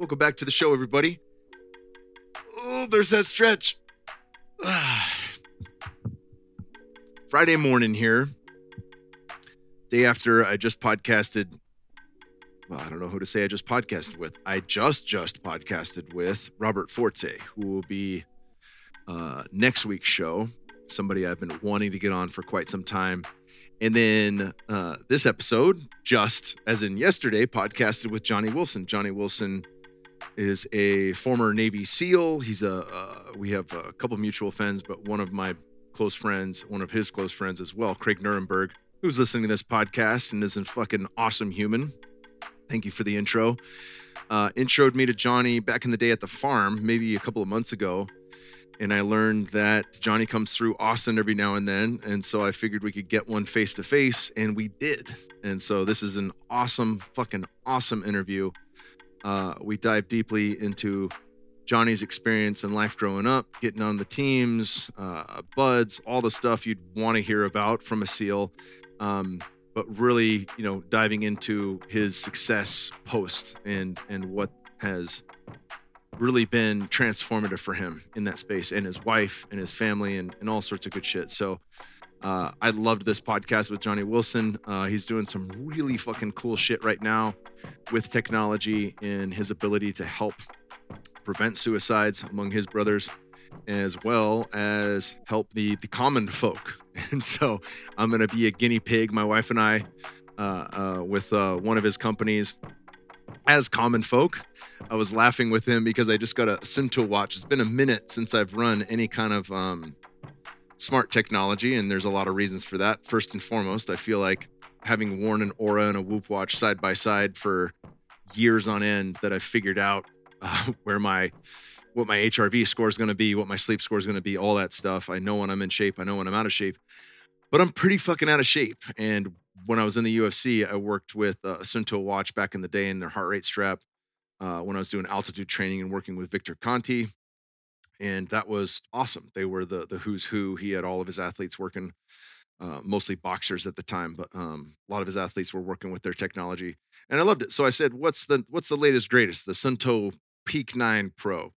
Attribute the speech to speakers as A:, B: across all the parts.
A: Welcome back to the show, everybody. Oh, there's that stretch. Friday morning here. Day after I just podcasted. Well, I don't know who to say I just podcasted with. I just just podcasted with Robert Forte, who will be uh, next week's show. Somebody I've been wanting to get on for quite some time. And then uh, this episode, just as in yesterday, podcasted with Jonny Wilson. Jonny Wilson is a former Navy SEAL. He's a uh, we have a couple mutual friends, but one of my close friends, one of his close friends as well, Craig Nuremberg, who's listening to this podcast and is a fucking awesome human. Thank you for the intro. Uh, introed me to Jonny back in the day at the farm, maybe a couple of months ago. And I learned that Jonny comes through Austin every now and then. And so I figured we could get one face to face, and we did. And so this is an awesome, fucking awesome interview. Uh, we dive deeply into Jonny's experience and life growing up, getting on the teams, uh, buds, all the stuff you'd want to hear about from a SEAL. Um, but really, you know, diving into his success post and and what has really been transformative for him in that space and his wife and his family and, and all sorts of good shit. So uh, I loved this podcast with Jonny Wilson. Uh, he's doing some really fucking cool shit right now with technology and his ability to help prevent suicides among his brothers, as well as help the the common folk. And so I'm gonna be a guinea pig. My wife and I, uh, uh, with uh, one of his companies, as common folk. I was laughing with him because I just got a Suunto watch. It's been a minute since I've run any kind of um, smart technology, and there's a lot of reasons for that. First and foremost, I feel like having worn an Oura and a Whoop watch side by side for years on end, that I've figured out uh, where my what my HRV score is going to be, what my sleep score is going to be, all that stuff. I know when I'm in shape. I know when I'm out of shape, but I'm pretty fucking out of shape. And when I was in the UFC, I worked with a Suunto watch back in the day in their heart rate strap. Uh, when I was doing altitude training and working with Victor Conte, and that was awesome. They were the the who's who. He had all of his athletes working, uh, mostly boxers at the time, but um, a lot of his athletes were working with their technology, and I loved it. So I said, "What's the what's the latest greatest?" The Suunto Peak Nine Pro.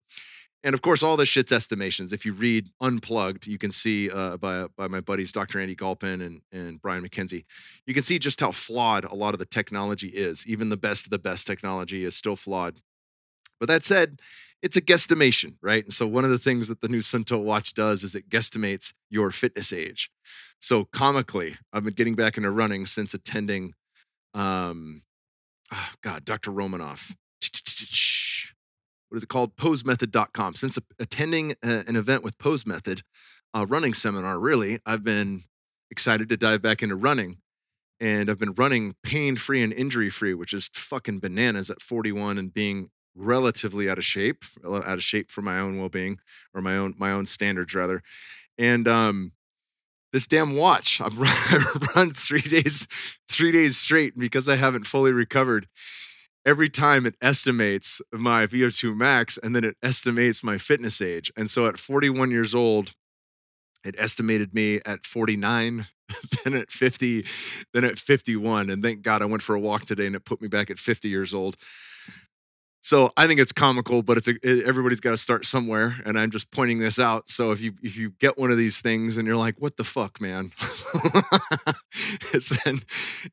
A: And of course, all this shit's estimations. If you read Unplugged, you can see uh, by by my buddies Dr. Andy Galpin and and Brian Mackenzie, you can see just how flawed a lot of the technology is. Even the best of the best technology is still flawed. But that said, it's a guesstimation, right? And so one of the things that the new Suunto watch does is it guesstimates your fitness age. So comically, I've been getting back into running since attending, um, oh God, Dr. Romanov. What is it called? PoseMethod.com. Since attending an event with Pose Method, a running seminar, really, I've been excited to dive back into running. And I've been running pain free and injury free, which is fucking bananas at 41 and being relatively out of shape, out of shape for my own well-being or my own my own standards rather. And um, this damn watch, I've run, run three days, three days straight because I haven't fully recovered. Every time it estimates my VO2 max and then it estimates my fitness age. And so at 41 years old, it estimated me at 49 then at 50 then at 51 and thank god i went for a walk today and it put me back at 50 years old so I think it's comical, but it's a, it, everybody's got to start somewhere, and I'm just pointing this out. So if you if you get one of these things and you're like, "What the fuck, man?" it's been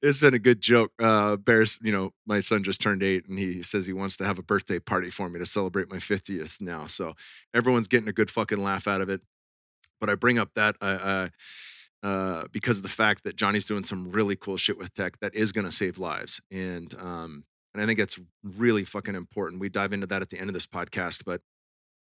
A: it's been a good joke. Uh, Bears, you know, my son just turned eight, and he says he wants to have a birthday party for me to celebrate my 50th now. So everyone's getting a good fucking laugh out of it. But I bring up that uh, uh, because of the fact that Jonny's doing some really cool shit with tech that is going to save lives, and um, and I think it's really fucking important. We dive into that at the end of this podcast, but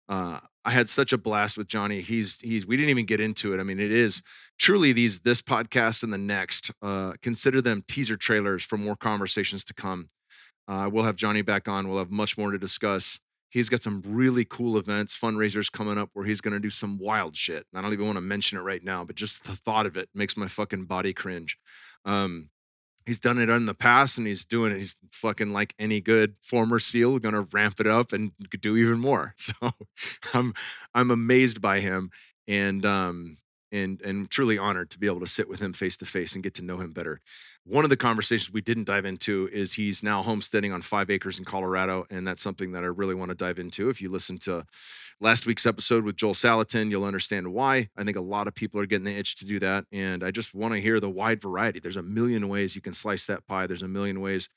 A: uh, I had such a blast with Jonny. He's he's we didn't even get into it. I mean, it is truly these this podcast and the next. Uh, consider them teaser trailers for more conversations to come. Uh, we'll have Jonny back on. We'll have much more to discuss. He's got some really cool events, fundraisers coming up where he's going to do some wild shit. I don't even want to mention it right now, but just the thought of it makes my fucking body cringe. Um, he's done it in the past and he's doing it. He's fucking like any good former SEAL, gonna ramp it up and do even more. So I'm I'm amazed by him and um and and truly honored to be able to sit with him face to face and get to know him better. One of the conversations we didn't dive into is he's now homesteading on five acres in Colorado. And that's something that I really want to dive into. If you listen to last week's episode with Joel Salatin, you'll understand why. I think a lot of people are getting the itch to do that. And I just want to hear the wide variety. There's a million ways you can slice that pie, there's a million ways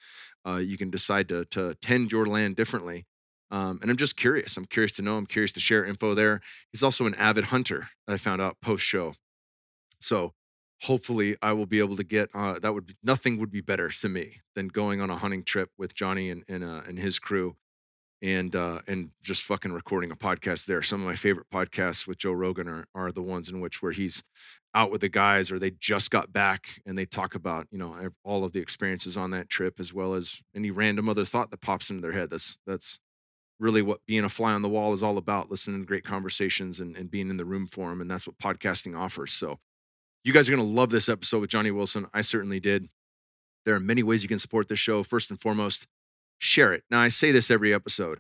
A: uh, you can decide to, to tend your land differently. Um, and I'm just curious. I'm curious to know. I'm curious to share info there. He's also an avid hunter, I found out post show. So hopefully I will be able to get uh, that would be, nothing would be better to me than going on a hunting trip with Jonny and and, uh, and his crew and uh, and just fucking recording a podcast there. Some of my favorite podcasts with Joe Rogan are are the ones in which where he's out with the guys or they just got back and they talk about you know all of the experiences on that trip as well as any random other thought that pops into their head. That's that's really what being a fly on the wall is all about listening to great conversations and, and being in the room for them and that's what podcasting offers so you guys are going to love this episode with Jonny Wilson. I certainly did. There are many ways you can support this show. First and foremost, share it. Now, I say this every episode.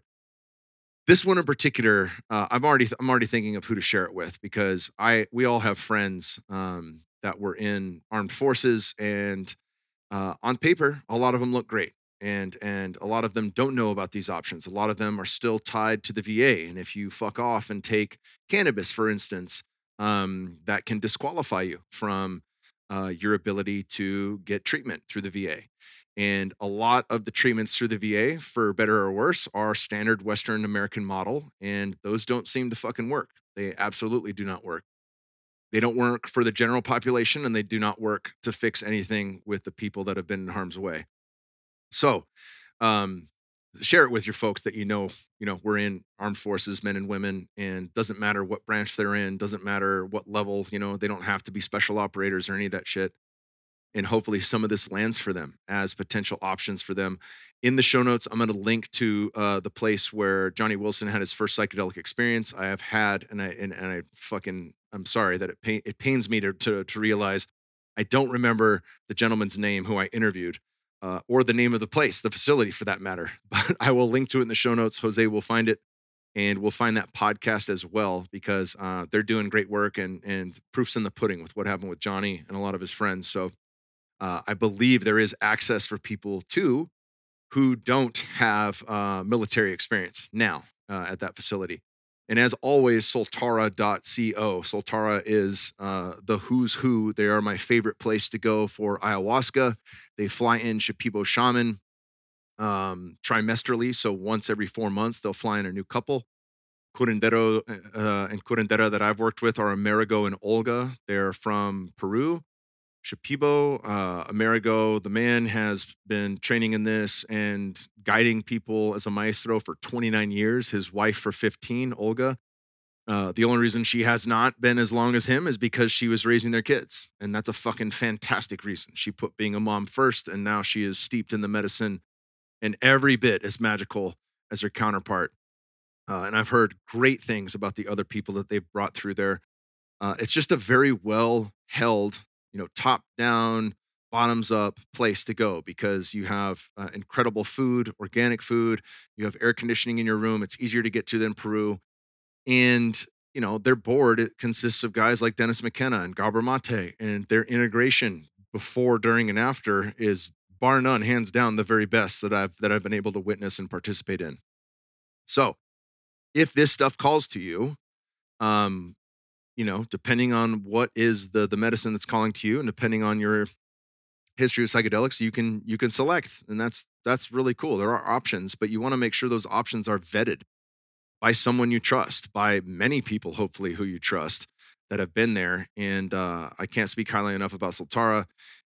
A: This one in particular, uh, I'm already I'm already thinking of who to share it with because I we all have friends um, that were in armed forces, and uh, on paper, a lot of them look great, and and a lot of them don't know about these options. A lot of them are still tied to the VA, and if you fuck off and take cannabis, for instance, um, that can disqualify you from uh, your ability to get treatment through the VA. And a lot of the treatments through the VA, for better or worse, are standard Western American model, and those don't seem to fucking work. They absolutely do not work. They don't work for the general population, and they do not work to fix anything with the people that have been in harm's way. So, um, share it with your folks that you know you know we're in armed forces men and women and doesn't matter what branch they're in doesn't matter what level you know they don't have to be special operators or any of that shit and hopefully some of this lands for them as potential options for them. In the show notes i'm going to link to uh, the place where jonny wilson had his first psychedelic experience. I have had and i and, and i fucking i'm sorry that it pain, it pains me to, to to realize i don't remember the gentleman's name who i interviewed uh, or the name of the place, the facility for that matter. But I will link to it in the show notes. Jose will find it and we'll find that podcast as well because uh, they're doing great work and, and proofs in the pudding with what happened with Jonny and a lot of his friends. So uh, I believe there is access for people too who don't have uh, military experience now uh, at that facility. And as always, soltara.co. Soltara is uh, the who's who. They are my favorite place to go for ayahuasca. They fly in Shipibo shaman um, trimesterally. So once every four months, they'll fly in a new couple. Curandero uh, and Curandera that I've worked with are Amerigo and Olga. They're from Peru. Shipibo, uh, Amerigo, the man has been training in this and guiding people as a maestro for 29 years. His wife for 15, Olga. Uh, the only reason she has not been as long as him is because she was raising their kids. And that's a fucking fantastic reason. She put being a mom first, and now she is steeped in the medicine and every bit as magical as her counterpart. Uh, and I've heard great things about the other people that they've brought through there. Uh, it's just a very well held you know top down bottoms up place to go because you have uh, incredible food organic food you have air conditioning in your room it's easier to get to than peru and you know their board consists of guys like dennis mckenna and gabor mate and their integration before during and after is bar none hands down the very best that i've that i've been able to witness and participate in. So if this stuff calls to you um you know, depending on what is the the medicine that's calling to you, and depending on your history of psychedelics, you can you can select, and that's that's really cool. There are options, but you want to make sure those options are vetted by someone you trust, by many people, hopefully, who you trust that have been there. And uh, I can't speak highly enough about Soltara.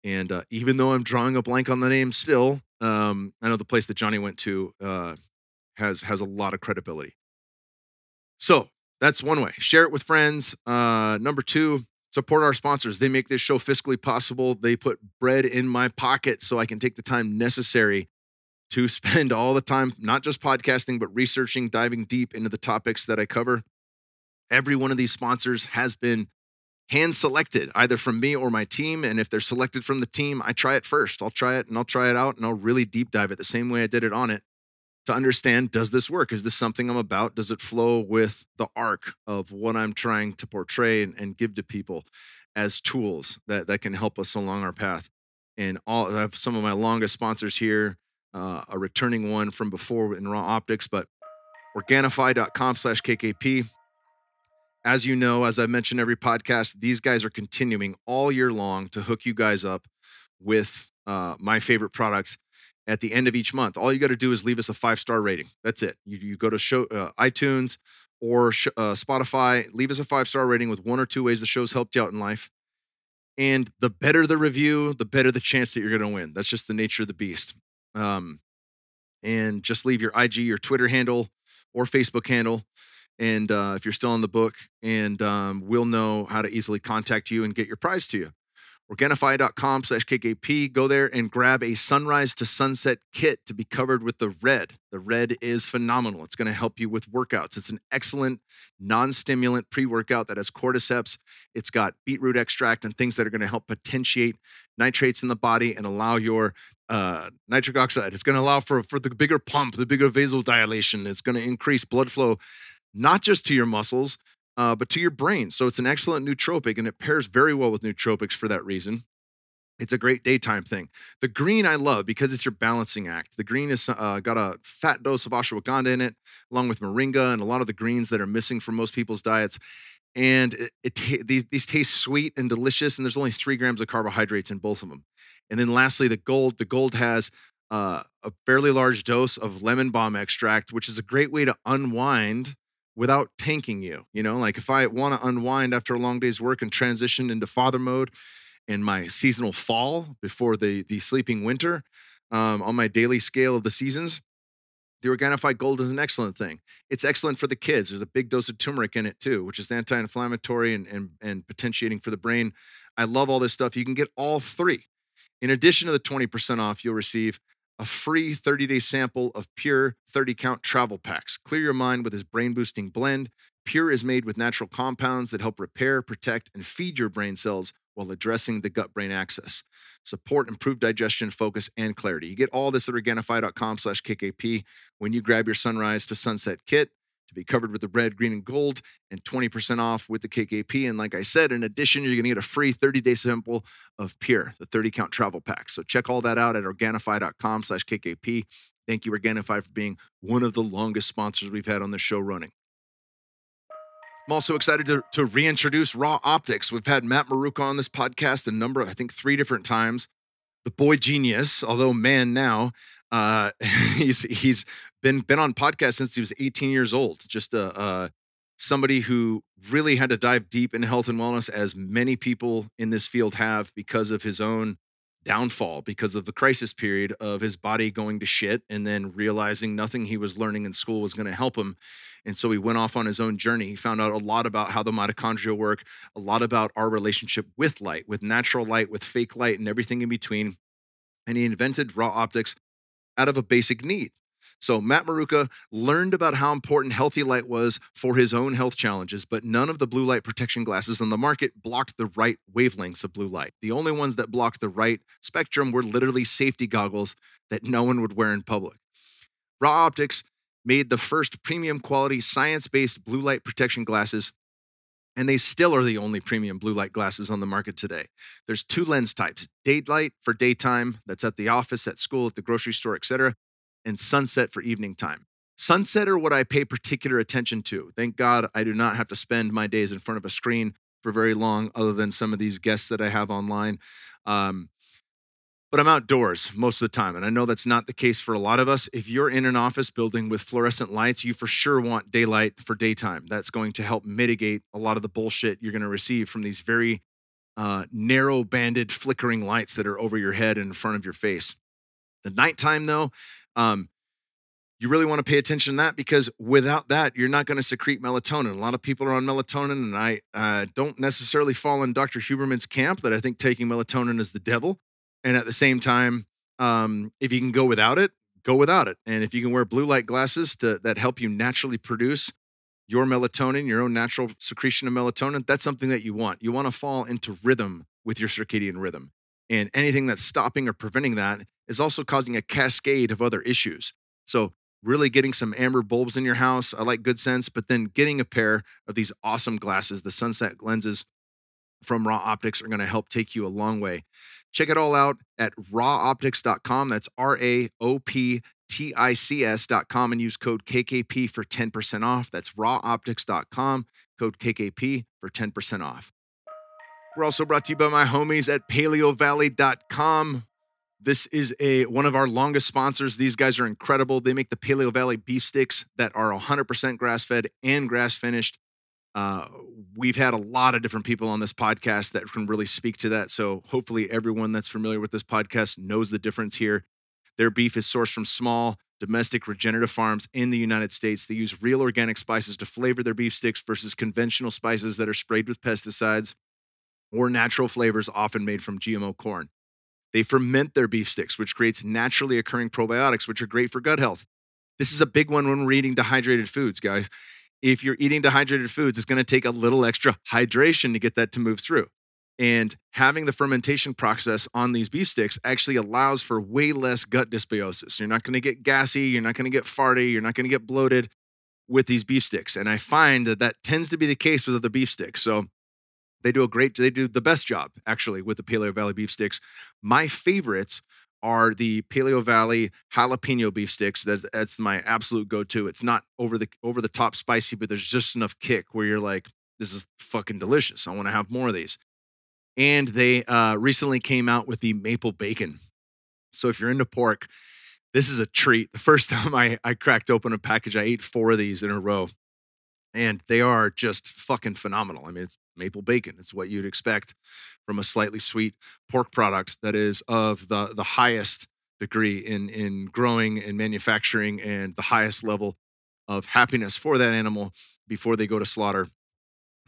A: And uh, even though I'm drawing a blank on the name still, um, I know the place that Jonny went to uh, has has a lot of credibility. So that's one way. Share it with friends. Uh, number two, support our sponsors. They make this show fiscally possible. They put bread in my pocket so I can take the time necessary to spend all the time, not just podcasting, but researching, diving deep into the topics that I cover. Every one of these sponsors has been hand selected, either from me or my team. And if they're selected from the team, I try it first. I'll try it and I'll try it out and I'll really deep dive it the same way I did it on it to understand does this work? Is this something I'm about? Does it flow with the arc of what I'm trying to portray and, and give to people as tools that, that can help us along our path? and all I have some of my longest sponsors here, uh, a returning one from before in Ra Optics, but Organifi.com slash KKP. As you know, as I mentioned every podcast, these guys are continuing all year long to hook you guys up with uh, my favorite product at the end of each month. All you got to do is leave us a five star rating. That's it. You, you go to show uh, iTunes or sh- uh, Spotify, leave us a five star rating with one or two ways the show's helped you out in life. And the better the review, the better the chance that you're going to win. That's just the nature of the beast. Um, and just leave your IG, your Twitter handle, or Facebook handle. And uh, if you're still in the book, and um, we'll know how to easily contact you and get your prize to you. Organifi.com slash KKP. Go there and grab a sunrise to sunset kit to be covered with the red. The red is phenomenal. It's going to help you with workouts. It's an excellent non stimulant pre workout that has cordyceps. It's got beetroot extract and things that are going to help potentiate nitrates in the body and allow your uh, nitric oxide. It's going to allow for, for the bigger pump, the bigger vasodilation. It's going to increase blood flow, not just to your muscles, uh, but to your brain. So it's an excellent nootropic and it pairs very well with nootropics for that reason. It's a great daytime thing. The green I love because it's your balancing act. The green has uh, got a fat dose of ashwagandha in it, along with moringa and a lot of the greens that are missing from most people's diets. And it, it these, these taste sweet and delicious, and there's only three grams of carbohydrates in both of them. And then lastly, the gold. The gold has uh, a fairly large dose of lemon balm extract, which is a great way to unwind without tanking you. You know, like if I want to unwind after a long day's work and transition into father mode in my seasonal fall before the the sleeping winter um, on my daily scale of the seasons, the Organifi Gold is an excellent thing. It's excellent for the kids. There's a big dose of turmeric in it too, which is anti-inflammatory and and, and potentiating for the brain. I love all this stuff. You can get all three. In addition to the 20% off, you'll receive a free 30 day sample of Pure 30 count travel packs. Clear your mind with his brain boosting blend. Pure is made with natural compounds that help repair, protect, and feed your brain cells while addressing the gut brain axis. Support improved digestion, focus, and clarity. You get all this at Organifi.com slash KKP when you grab your sunrise to sunset kit to be covered with the red, green, and gold, and 20% off with the KKP. And like I said, in addition, you're going to get a free 30-day sample of Pure, the 30-count travel pack. So check all that out at Organifi.com slash KKP. Thank you, Organifi, for being one of the longest sponsors we've had on the show running. I'm also excited to, to reintroduce Ra Optics. We've had Matt Maruca on this podcast a number, I think three different times. The boy genius, although man now, uh, he's he's been been on podcasts since he was 18 years old. Just a, uh, somebody who really had to dive deep into health and wellness, as many people in this field have, because of his own downfall, because of the crisis period of his body going to shit, and then realizing nothing he was learning in school was going to help him. And so he went off on his own journey. He found out a lot about how the mitochondria work, a lot about our relationship with light, with natural light, with fake light, and everything in between. And he invented ra optics out of a basic need. So Matt Maruca learned about how important healthy light was for his own health challenges, but none of the blue light protection glasses on the market blocked the right wavelengths of blue light. The only ones that blocked the right spectrum were literally safety goggles that no one would wear in public. Ra Optics made the first premium quality science-based blue light protection glasses and they still are the only premium blue light glasses on the market today. There's two lens types: daylight for daytime, that's at the office, at school, at the grocery store, etc., and sunset for evening time. Sunset are what I pay particular attention to. Thank God I do not have to spend my days in front of a screen for very long, other than some of these guests that I have online. Um, but I'm outdoors most of the time. And I know that's not the case for a lot of us. If you're in an office building with fluorescent lights, you for sure want daylight for daytime. That's going to help mitigate a lot of the bullshit you're going to receive from these very uh, narrow banded flickering lights that are over your head and in front of your face. The nighttime, though, um, you really want to pay attention to that because without that, you're not going to secrete melatonin. A lot of people are on melatonin, and I uh, don't necessarily fall in Dr. Huberman's camp that I think taking melatonin is the devil. And at the same time, um, if you can go without it, go without it. And if you can wear blue light glasses to, that help you naturally produce your melatonin, your own natural secretion of melatonin, that's something that you want. You want to fall into rhythm with your circadian rhythm. And anything that's stopping or preventing that is also causing a cascade of other issues. So, really getting some amber bulbs in your house, I like good sense, but then getting a pair of these awesome glasses, the sunset lenses from Ra Optics, are going to help take you a long way. Check it all out at raoptics.com. That's R A O P T I C S.com and use code KKP for 10% off. That's raoptics.com, code KKP for 10% off. We're also brought to you by my homies at paleovalley.com. This is a one of our longest sponsors. These guys are incredible. They make the Paleo Valley beef sticks that are 100% grass fed and grass finished. Uh, we've had a lot of different people on this podcast that can really speak to that. So hopefully, everyone that's familiar with this podcast knows the difference here. Their beef is sourced from small, domestic regenerative farms in the United States. They use real organic spices to flavor their beef sticks versus conventional spices that are sprayed with pesticides or natural flavors often made from GMO corn. They ferment their beef sticks, which creates naturally occurring probiotics, which are great for gut health. This is a big one when we're eating dehydrated foods, guys. If you're eating dehydrated foods, it's going to take a little extra hydration to get that to move through. And having the fermentation process on these beef sticks actually allows for way less gut dysbiosis. You're not going to get gassy, you're not going to get farty, you're not going to get bloated with these beef sticks. And I find that that tends to be the case with other beef sticks. So they do a great, they do the best job actually with the Paleo Valley beef sticks. My favorites are the Paleo Valley jalapeno beef sticks. That's that's my absolute go-to. It's not over the over the top spicy, but there's just enough kick where you're like, this is fucking delicious. I want to have more of these. And they uh, recently came out with the maple bacon. So if you're into pork, this is a treat. The first time I, I cracked open a package, I ate four of these in a row and they are just fucking phenomenal. I mean, it's maple bacon. It's what you'd expect from a slightly sweet pork product that is of the the highest degree in in growing and manufacturing and the highest level of happiness for that animal before they go to slaughter.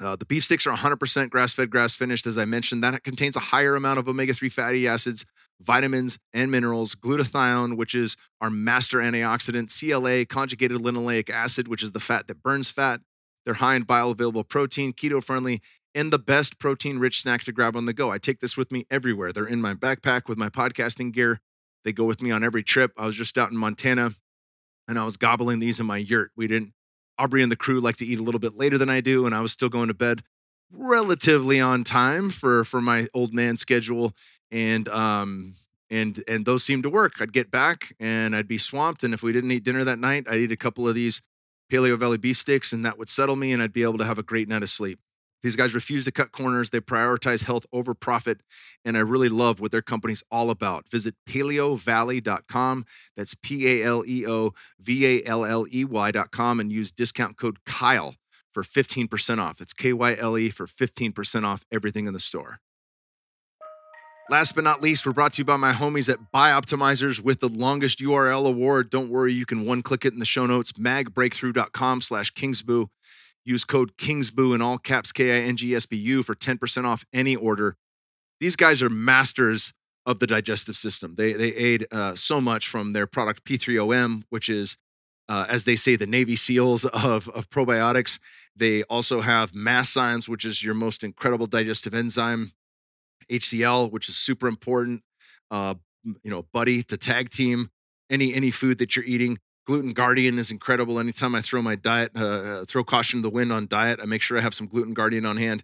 A: Uh, the beef sticks are 100% grass fed, grass finished. As I mentioned, that contains a higher amount of omega 3 fatty acids, vitamins, and minerals, glutathione, which is our master antioxidant, CLA, conjugated linoleic acid, which is the fat that burns fat, they're high in bioavailable protein, keto friendly, and the best protein rich snack to grab on the go. I take this with me everywhere. They're in my backpack with my podcasting gear. They go with me on every trip. I was just out in Montana and I was gobbling these in my yurt. We didn't, Aubrey and the crew like to eat a little bit later than I do, and I was still going to bed relatively on time for for my old man schedule and um and and those seemed to work i'd get back and i'd be swamped and if we didn't eat dinner that night i'd eat a couple of these Paleo Valley beef sticks, and that would settle me, and I'd be able to have a great night of sleep. These guys refuse to cut corners. They prioritize health over profit. And I really love what their company's all about. Visit paleovalley.com. That's P A L E O V A L L E Y.com and use discount code Kyle for 15% off. That's K Y L E for 15% off everything in the store. Last but not least, we're brought to you by my homies at Bioptimizers with the longest URL award. Don't worry, you can one click it in the show notes, magbreakthrough.com slash kingsbu. Use code kingsbu in all caps K-I-N-G-S-B-U for 10% off any order. These guys are masters of the digestive system. They, they aid uh, so much from their product P3OM, which is, uh, as they say, the Navy SEALs of, of probiotics. They also have Masszymes, which is your most incredible digestive enzyme HCL, which is super important. Uh, you know, buddy to tag team any any food that you're eating. Gluten Guardian is incredible. Anytime I throw my diet, uh, uh, throw caution to the wind on diet, I make sure I have some Gluten Guardian on hand.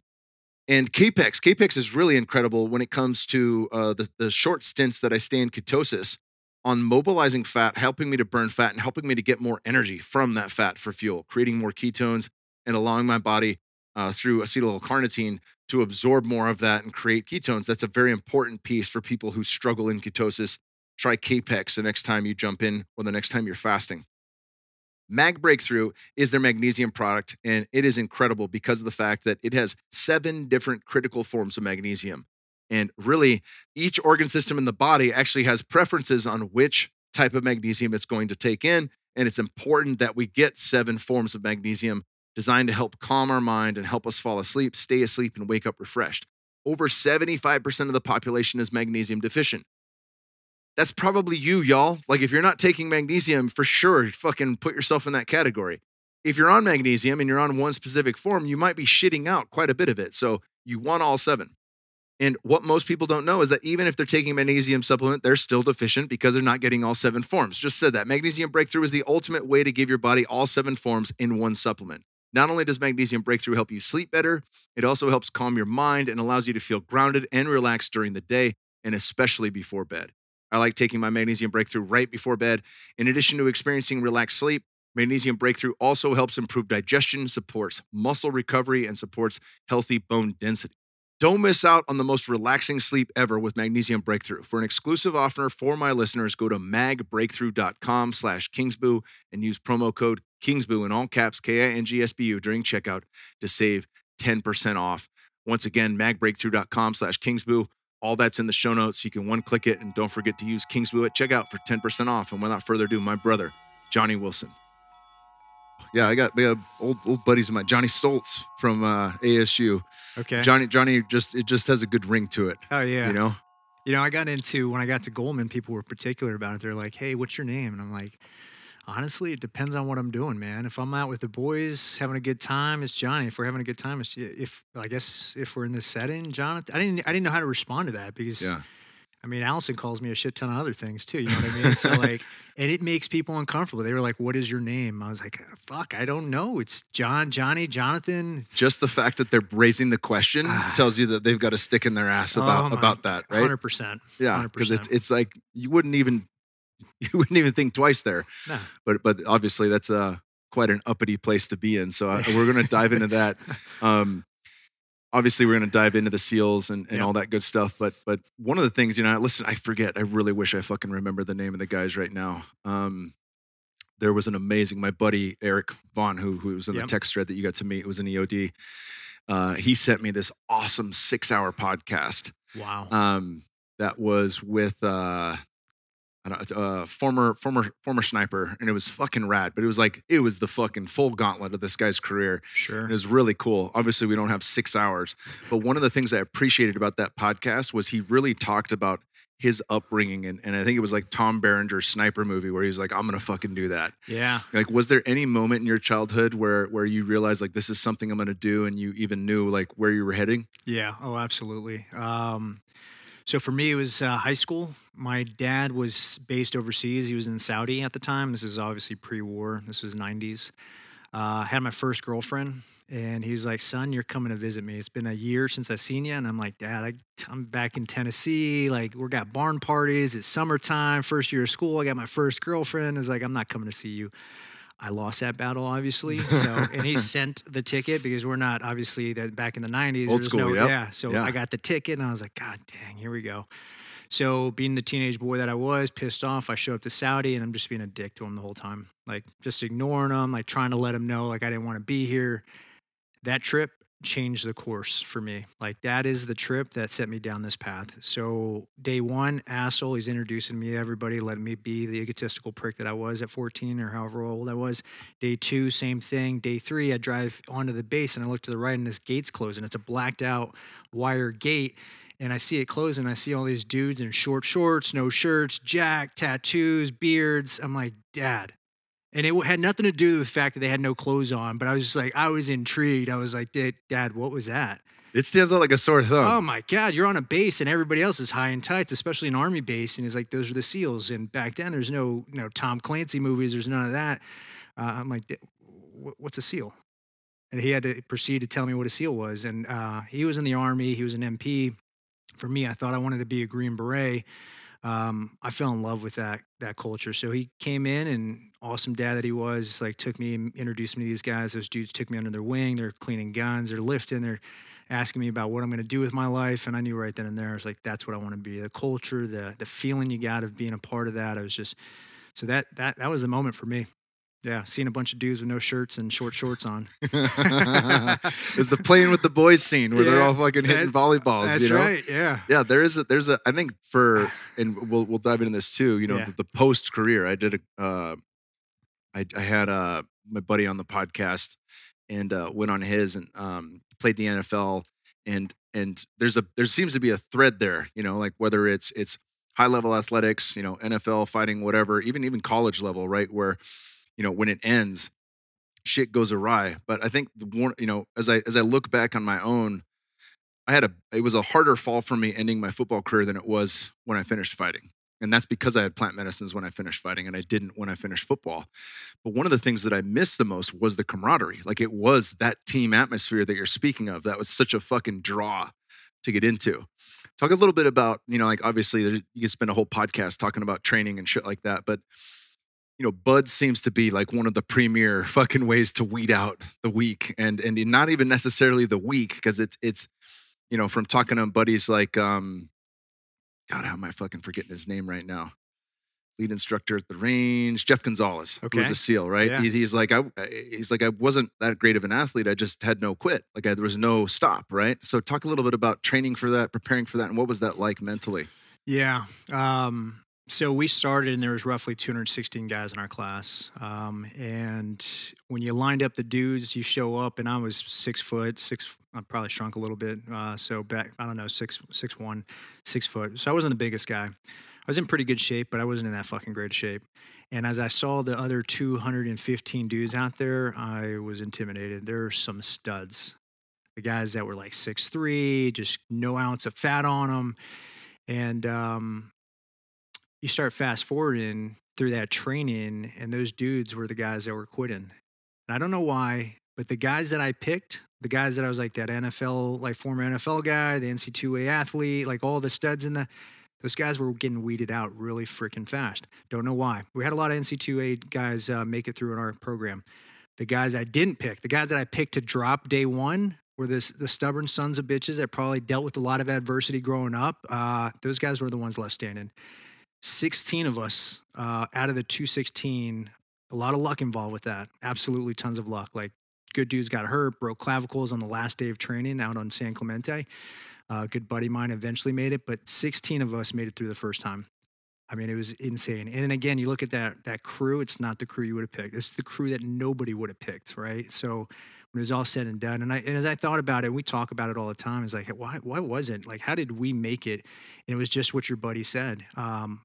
A: And Kapex, Kapex is really incredible when it comes to uh, the, the short stints that I stay in ketosis on mobilizing fat, helping me to burn fat, and helping me to get more energy from that fat for fuel, creating more ketones and allowing my body uh, through acetyl-L-carnitine to absorb more of that and create ketones. That's a very important piece for people who struggle in ketosis. Try Kapex the next time you jump in or the next time you're fasting. Mag Breakthrough is their magnesium product, and it is incredible because of the fact that it has seven different critical forms of magnesium. And really, each organ system in the body actually has preferences on which type of magnesium it's going to take in. And it's important that we get seven forms of magnesium designed to help calm our mind and help us fall asleep, stay asleep, and wake up refreshed. Over 75% of the population is magnesium deficient. That's probably you, y'all. Like, if you're not taking magnesium, for sure, fucking put yourself in that category. If you're on magnesium and you're on one specific form, you might be shitting out quite a bit of it. So, you want all seven. And what most people don't know is that even if they're taking magnesium supplement, they're still deficient because they're not getting all seven forms. Just said that. Magnesium breakthrough is the ultimate way to give your body all seven forms in one supplement. Not only does Magnesium Breakthrough help you sleep better, it also helps calm your mind and allows you to feel grounded and relaxed during the day. and especially before bed. I like taking my magnesium breakthrough right before bed. In addition to experiencing relaxed sleep, magnesium breakthrough also helps improve digestion, supports muscle recovery, and supports healthy bone density. Don't miss out on the most relaxing sleep ever with Magnesium Breakthrough. For an exclusive offer for my listeners, go to magbreakthrough.com slash kingsbu and use promo code kingsbu in all caps, K-I-N-G-S-B-U during checkout to save 10% off. Once again, magbreakthrough.com slash kingsbu. All that's in the show notes. You can one click it and don't forget to use Kingsbu at checkout for 10% off. And without further ado, my brother, Jonny Wilson. Yeah, I got, we have old old buddies of mine, Johnny Stoltz from uh, ASU.
B: Okay.
A: Johnny Johnny just it just has a good ring to it.
B: oh yeah.
A: You know,
B: You know, I got into when I got to Goldman, people were particular about it. They're like, "Hey, what's your name?" And I'm like, "Honestly, it depends on what I'm doing, man. If I'm out with the boys having a good time, it's Johnny. If we're having a good time, it's if I guess if we're in this setting, Jonathan. I didn't I didn't know how to respond to that because
A: yeah.
B: I mean, Allison calls me a shit ton of other things too. You know what I mean? so like, and it makes people uncomfortable. They were like, "What is your name?" I was like, "Fuck, I don't know. It's John, Johnny, Jonathan."
A: Just the fact that they're raising the question ah. tells you that they've got a stick in their ass about
B: Oh, my-
A: about that, right?
B: Hundred percent.
A: Yeah, because it's it's like you wouldn't even you wouldn't even think twice there.
B: No.
A: But but obviously that's uh quite an uppity place to be in. So I, we're going to dive into that. Um, obviously we're going to dive into the seals and, and
B: Yeah.
A: all that good stuff. But but one of the things you know, listen, I forget. I really wish I fucking remember the name of the guys right now. Um, there was an amazing my buddy Eric Vaughn who who was in
B: Yep.
A: the text thread that you got to meet. was an EOD. Uh, he sent me this awesome six hour podcast
B: Wow.
A: um, that was with uh, Uh, former former former sniper, and it was fucking rad. But it was like it was the fucking full gauntlet of this guy's career.
B: sure.
A: It was really cool. Obviously, we don't have six hours, but one of the things I appreciated about that podcast was he really talked about his upbringing, and, and I think it was like Tom Berenger's sniper movie where he's like, "I'm gonna fucking do that."
B: Yeah.
A: Like, was there any moment in your childhood where where you realized like this is something I'm gonna do, and you even knew like where you were heading?
B: Yeah. Oh, absolutely. Um, so for me, it was uh, high school. My dad was based overseas. He was in Saudi at the time. This is obviously pre-war. This was '90s. Uh, had my first girlfriend, and he was like, "Son, you're coming to visit me. It's been a year since I've seen you." And I'm like, "Dad, I, I'm back in Tennessee. Like, we got barn parties. It's summertime. First year of school. I got my first girlfriend. Is like, I'm not coming to see you." I lost that battle, obviously. So, and he sent the ticket because we're not obviously that back in the '90s.
A: Old school,
B: no,
A: yep.
B: yeah. So
A: Yeah.
B: I got the ticket, and I was like, God dang, here we go. So, being the teenage boy that I was, pissed off, I show up to Saudi, and I'm just being a dick to him the whole time, like just ignoring him, like trying to let him know, like I didn't want to be here. That trip changed the course for me. Like that is the trip that set me down this path. So day one, asshole, he's introducing me to everybody, letting me be the egotistical prick that I was at 14 or however old I was. Day two, same thing. Day three, I drive onto the base and I look to the right and this gate's closing. It's a blacked out wire gate. And I see it closing. I see all these dudes in short shorts, no shirts, jack, tattoos, beards. I'm like, Dad, and it had nothing to do with the fact that they had no clothes on, but I was just like, I was intrigued. I was like, Dad, Dad what was that?
A: It stands out like a sore thumb.
B: Oh my God, you're on a base and everybody else is high and tights, especially an army base. And he's like, those are the SEALs. And back then, there's no, you know, Tom Clancy movies, there's none of that. Uh, I'm like, what's a SEAL? And he had to proceed to tell me what a SEAL was. And uh, he was in the army, he was an MP. For me, I thought I wanted to be a Green Beret. Um, I fell in love with that that culture. So he came in and awesome dad that he was, like took me and introduced me to these guys. Those dudes took me under their wing. They're cleaning guns, they're lifting, they're asking me about what I'm going to do with my life. And I knew right then and there, I was like, that's what I want to be. The culture, the the feeling you got of being a part of that. I was just so that that that was the moment for me. Yeah, seeing a bunch of dudes with no shirts and short shorts on.
A: It's the playing with the boys scene where they're all fucking hitting
B: that-
A: volleyballs.
B: That's
A: you know?
B: right. Yeah.
A: Yeah, there is a there's a I think for and we'll we'll dive into this too. You know,
B: Yeah.
A: the, the post career. I did a uh, I I had uh my buddy on the podcast and uh, went on his and um played the NFL and and there's a there seems to be a thread there. You know, like whether it's it's high level athletics, you know, NFL fighting, whatever, even even college level, right? Where you know when it ends, shit goes awry. But I think the you know, as I as I look back on my own, I had a it was a harder fall for me ending my football career than it was when I finished fighting. And that's because I had plant medicines when I finished fighting and I didn't when I finished football. But one of the things that I missed the most was the camaraderie. Like it was that team atmosphere that you're speaking of. That was such a fucking draw to get into. Talk a little bit about, you know, like obviously you can spend a whole podcast talking about training and shit like that, but you know, Bud seems to be like one of the premier fucking ways to weed out the weak and and not even necessarily the weak because it's it's you know, from talking to buddies like um God, how am I fucking forgetting his name right now? Lead instructor at the range, Jeff Gonzales,
B: Okay.
A: who's a SEAL, right?
B: Yeah.
A: He's, he's like, I, he's like, I wasn't that great of an athlete. I just had no quit. Like I, there was no stop, right? So talk a little bit about training for that, preparing for that, and what was that like mentally?
B: Yeah. Um, so we started, and there was roughly 216 guys in our class. Um, and when you lined up the dudes, you show up, and I was six foot, six. I probably shrunk a little bit. Uh, so back, I don't know, six, six one, six foot. So I wasn't the biggest guy. I was in pretty good shape, but I wasn't in that fucking great shape. And as I saw the other 215 dudes out there, I was intimidated. There are some studs. The guys that were like six three, just no ounce of fat on them. And um, you start fast forwarding through that training, and those dudes were the guys that were quitting. And I don't know why, but the guys that I picked, the guys that I was like that NFL, like former NFL guy, the NC2A athlete, like all the studs in the, those guys were getting weeded out really freaking fast. Don't know why. We had a lot of NC2A guys uh, make it through in our program. The guys I didn't pick, the guys that I picked to drop day one, were this the stubborn sons of bitches that probably dealt with a lot of adversity growing up. Uh, those guys were the ones left standing. 16 of us uh, out of the 216, a lot of luck involved with that. Absolutely tons of luck. Like good dudes got hurt, broke clavicles on the last day of training out on San Clemente. Uh, good buddy of mine eventually made it, but 16 of us made it through the first time. I mean, it was insane. And then again, you look at that that crew. It's not the crew you would have picked. It's the crew that nobody would have picked, right? So when it was all said and done, and I and as I thought about it, we talk about it all the time. It's like, why why wasn't like how did we make it? And it was just what your buddy said. Um,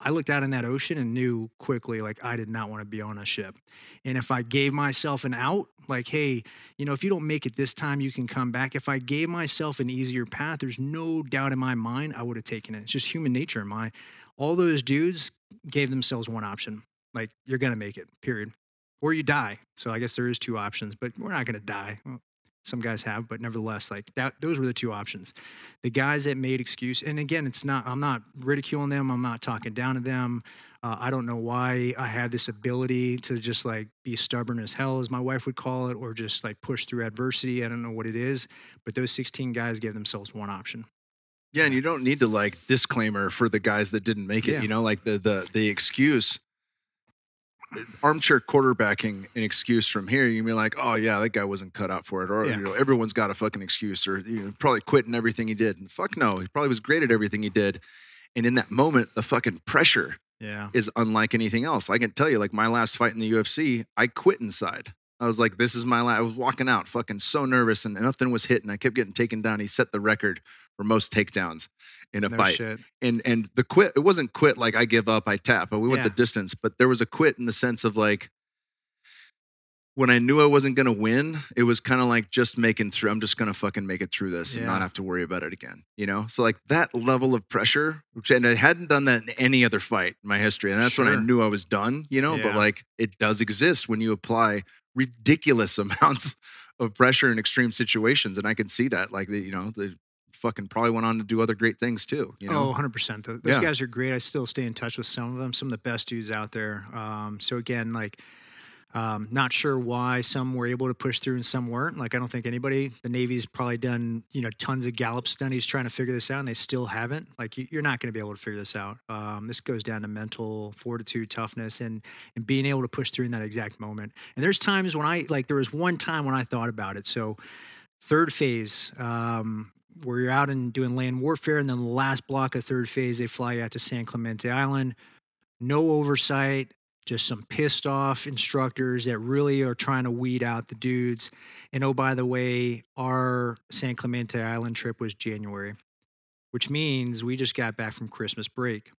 B: I looked out in that ocean and knew quickly like I did not want to be on a ship. And if I gave myself an out, like, hey, you know, if you don't make it this time, you can come back. If I gave myself an easier path, there's no doubt in my mind I would have taken it. It's just human nature in my all those dudes gave themselves one option. Like, you're gonna make it, period. Or you die. So I guess there is two options, but we're not gonna die. Some guys have, but nevertheless, like that, those were the two options. The guys that made excuse, and again, it's not, I'm not ridiculing them. I'm not talking down to them. Uh, I don't know why I had this ability to just like be stubborn as hell, as my wife would call it, or just like push through adversity. I don't know what it is, but those 16 guys gave themselves one option.
A: Yeah, and you don't need to like disclaimer for the guys that didn't make it.
B: Yeah.
A: You know, like the the the excuse, armchair quarterbacking an excuse from here. You can be like, oh yeah, that guy wasn't cut out for it, or
B: Yeah.
A: you know, everyone's got a fucking excuse, or you know, probably quitting everything he did. And fuck no, he probably was great at everything he did. And in that moment, the fucking pressure
B: Yeah.
A: is unlike anything else. I can tell you, like my last fight in the UFC, I quit inside. I was like, this is my life. I was walking out, fucking so nervous, and nothing was hitting. I kept getting taken down. He set the record for most takedowns in a
B: No
A: fight.
B: shit.
A: And and the quit, it wasn't quit like I give up, I tap. But we went
B: Yeah.
A: the distance. But there was a quit in the sense of like when I knew I wasn't gonna win, it was kind of like just making through. I'm just gonna fucking make it through this and not have to worry about it again. You know? So like that level of pressure, which and I hadn't done that in any other fight in my history. And that's when I knew I was done, you know. But like it does exist when you apply ridiculous amounts of pressure in extreme situations. And I can see that. Like the, you know, the fucking probably went on to do other great things too. You know?
B: Oh, 100%. Those
A: Yeah.
B: guys are great. I still stay in touch with some of them, some of the best dudes out there. Um, so, again, like, um, not sure why some were able to push through and some weren't. Like, I don't think anybody, the Navy's probably done, you know, tons of Gallup studies trying to figure this out, and they still haven't. Like, you, you're not going to be able to figure this out. Um, this goes down to mental fortitude, toughness, and and being able to push through in that exact moment. And there's times when I, like, there was one time when I thought about it. So, third phase, um, where you're out and doing land warfare, and then the last block of third phase, they fly you out to San Clemente Island. No oversight, just some pissed off instructors that really are trying to weed out the dudes. And oh, by the way, our San Clemente Island trip was January, which means we just got back from Christmas break.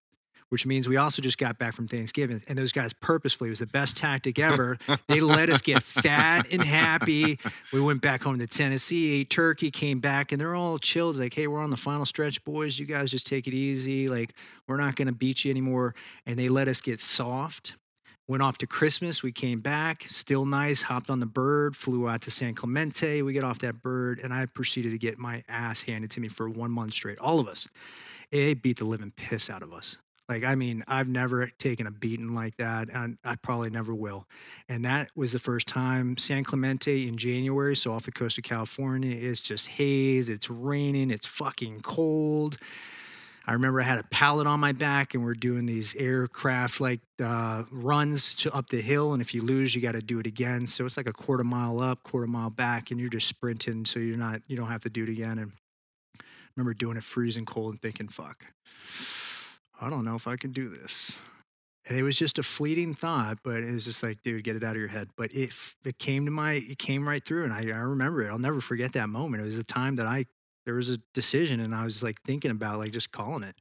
B: Which means we also just got back from Thanksgiving, and those guys purposefully was the best tactic ever. they let us get fat and happy, we went back home to Tennessee, ate turkey, came back, and they're all chilled. Like, hey, we're on the final stretch, boys. You guys just take it easy. Like, we're not going to beat you anymore. And they let us get soft. Went off to Christmas. We came back, still nice. Hopped on the bird, flew out to San Clemente. We get off that bird, and I proceeded to get my ass handed to me for one month straight. All of us. It beat the living piss out of us. Like, I mean, I've never taken a beating like that, and I probably never will. And that was the first time San Clemente in January, so off the coast of California, it's just haze, it's raining, it's fucking cold. I remember I had a pallet on my back, and we're doing these aircraft like uh, runs to up the hill. And if you lose, you got to do it again. So it's like a quarter mile up, quarter mile back, and you're just sprinting. So you're not, you don't have to do it again. And I remember doing it freezing cold and thinking, "Fuck, I don't know if I can do this." And it was just a fleeting thought, but it was just like, dude, get it out of your head. But it it came to my, it came right through, and I, I remember it. I'll never forget that moment. It was the time that I there was a decision and I was like thinking about like just calling it.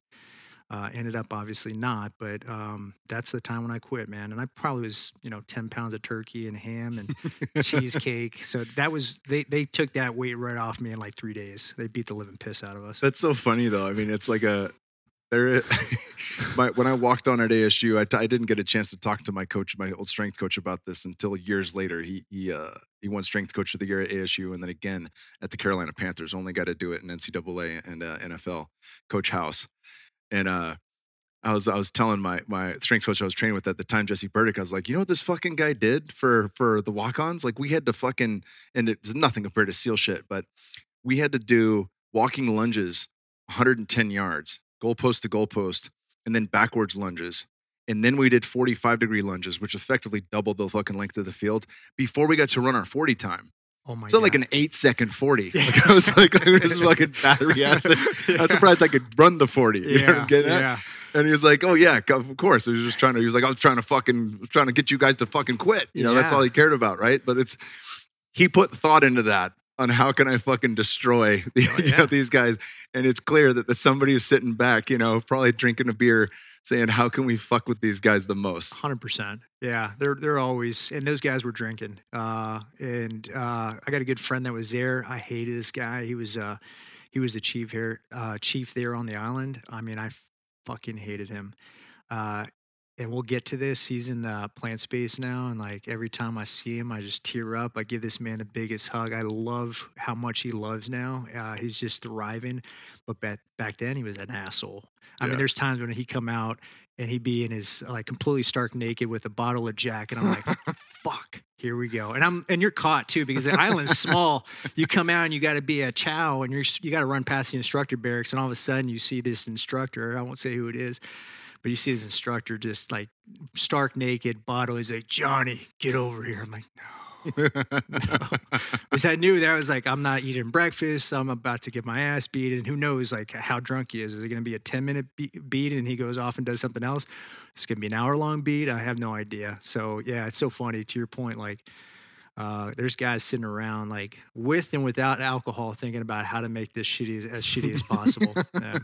B: Uh, ended up obviously not, but um, that's the time when I quit, man. And I probably was, you know, ten pounds of turkey and ham and cheesecake. So that was they they took that weight right off me in like three days. They beat the living piss out of us.
A: That's so funny though. I mean, it's like a there. my when I walked on at ASU, I t- I didn't get a chance to talk to my coach, my old strength coach, about this until years later. He he uh, he won strength coach of the year at ASU, and then again at the Carolina Panthers. Only got to do it in NCAA and uh, NFL. Coach House, and uh, I was I was telling my my strength coach I was training with at the time, Jesse Burdick. I was like, you know what this fucking guy did for for the walk-ons? Like we had to fucking and it's nothing compared to SEAL shit, but we had to do walking lunges, 110 yards, goalpost to goalpost, and then backwards lunges. And then we did 45 degree lunges, which effectively doubled the fucking length of the field before we got to run our 40 time.
B: Oh my god.
A: So
B: god!
A: like an eight second 40. Like I was like, I was fucking battery acid. I was surprised I could run the 40. You I'm
B: yeah, yeah.
A: And he was like, "Oh yeah, of course." He was just trying to. He was like, "I was trying to fucking, trying to get you guys to fucking quit." You know, that's all he cared about, right? But it's he put thought into that on how can I fucking destroy the,
B: Oh,
A: you know, these guys, and it's clear that, that somebody is sitting back, you know, probably drinking a beer, saying, "How can we fuck with these guys the most?"
B: Hundred percent. Yeah, they're they're always and those guys were drinking. Uh, and uh, I got a good friend that was there. I hated this guy. He was uh, he was the chief here, uh, chief there on the island. I mean, I fucking hated him. And we'll get to this. He's in the plant space now, and like every time I see him, I just tear up. I give this man the biggest hug. I love how much he loves now. Uh, he's just thriving. But back back then, he was an asshole. I
A: Yeah.
B: mean, there's times when he come out and he'd be in his like completely stark naked with a bottle of Jack, and I'm like, fuck, here we go. And I'm and you're caught too because the island's small. You come out and you got to be a chow, and you're you got to run past the instructor barracks, and all of a sudden you see this instructor. I won't say who it is. But you see this instructor just like stark naked, bottle. He's like, Jonny, get over here. I'm like, no. Because I knew that was like, I'm not eating breakfast. I'm about to get my ass beat. And who knows like how drunk he is. Is it going to be a 10 minute be- beat and he goes off and does something else? It's going to be an hour long beat. I have no idea. So yeah, it's so funny to your point. Like, uh, there's guys sitting around like with and without alcohol thinking about how to make this shitty as, as shitty as possible. Yeah.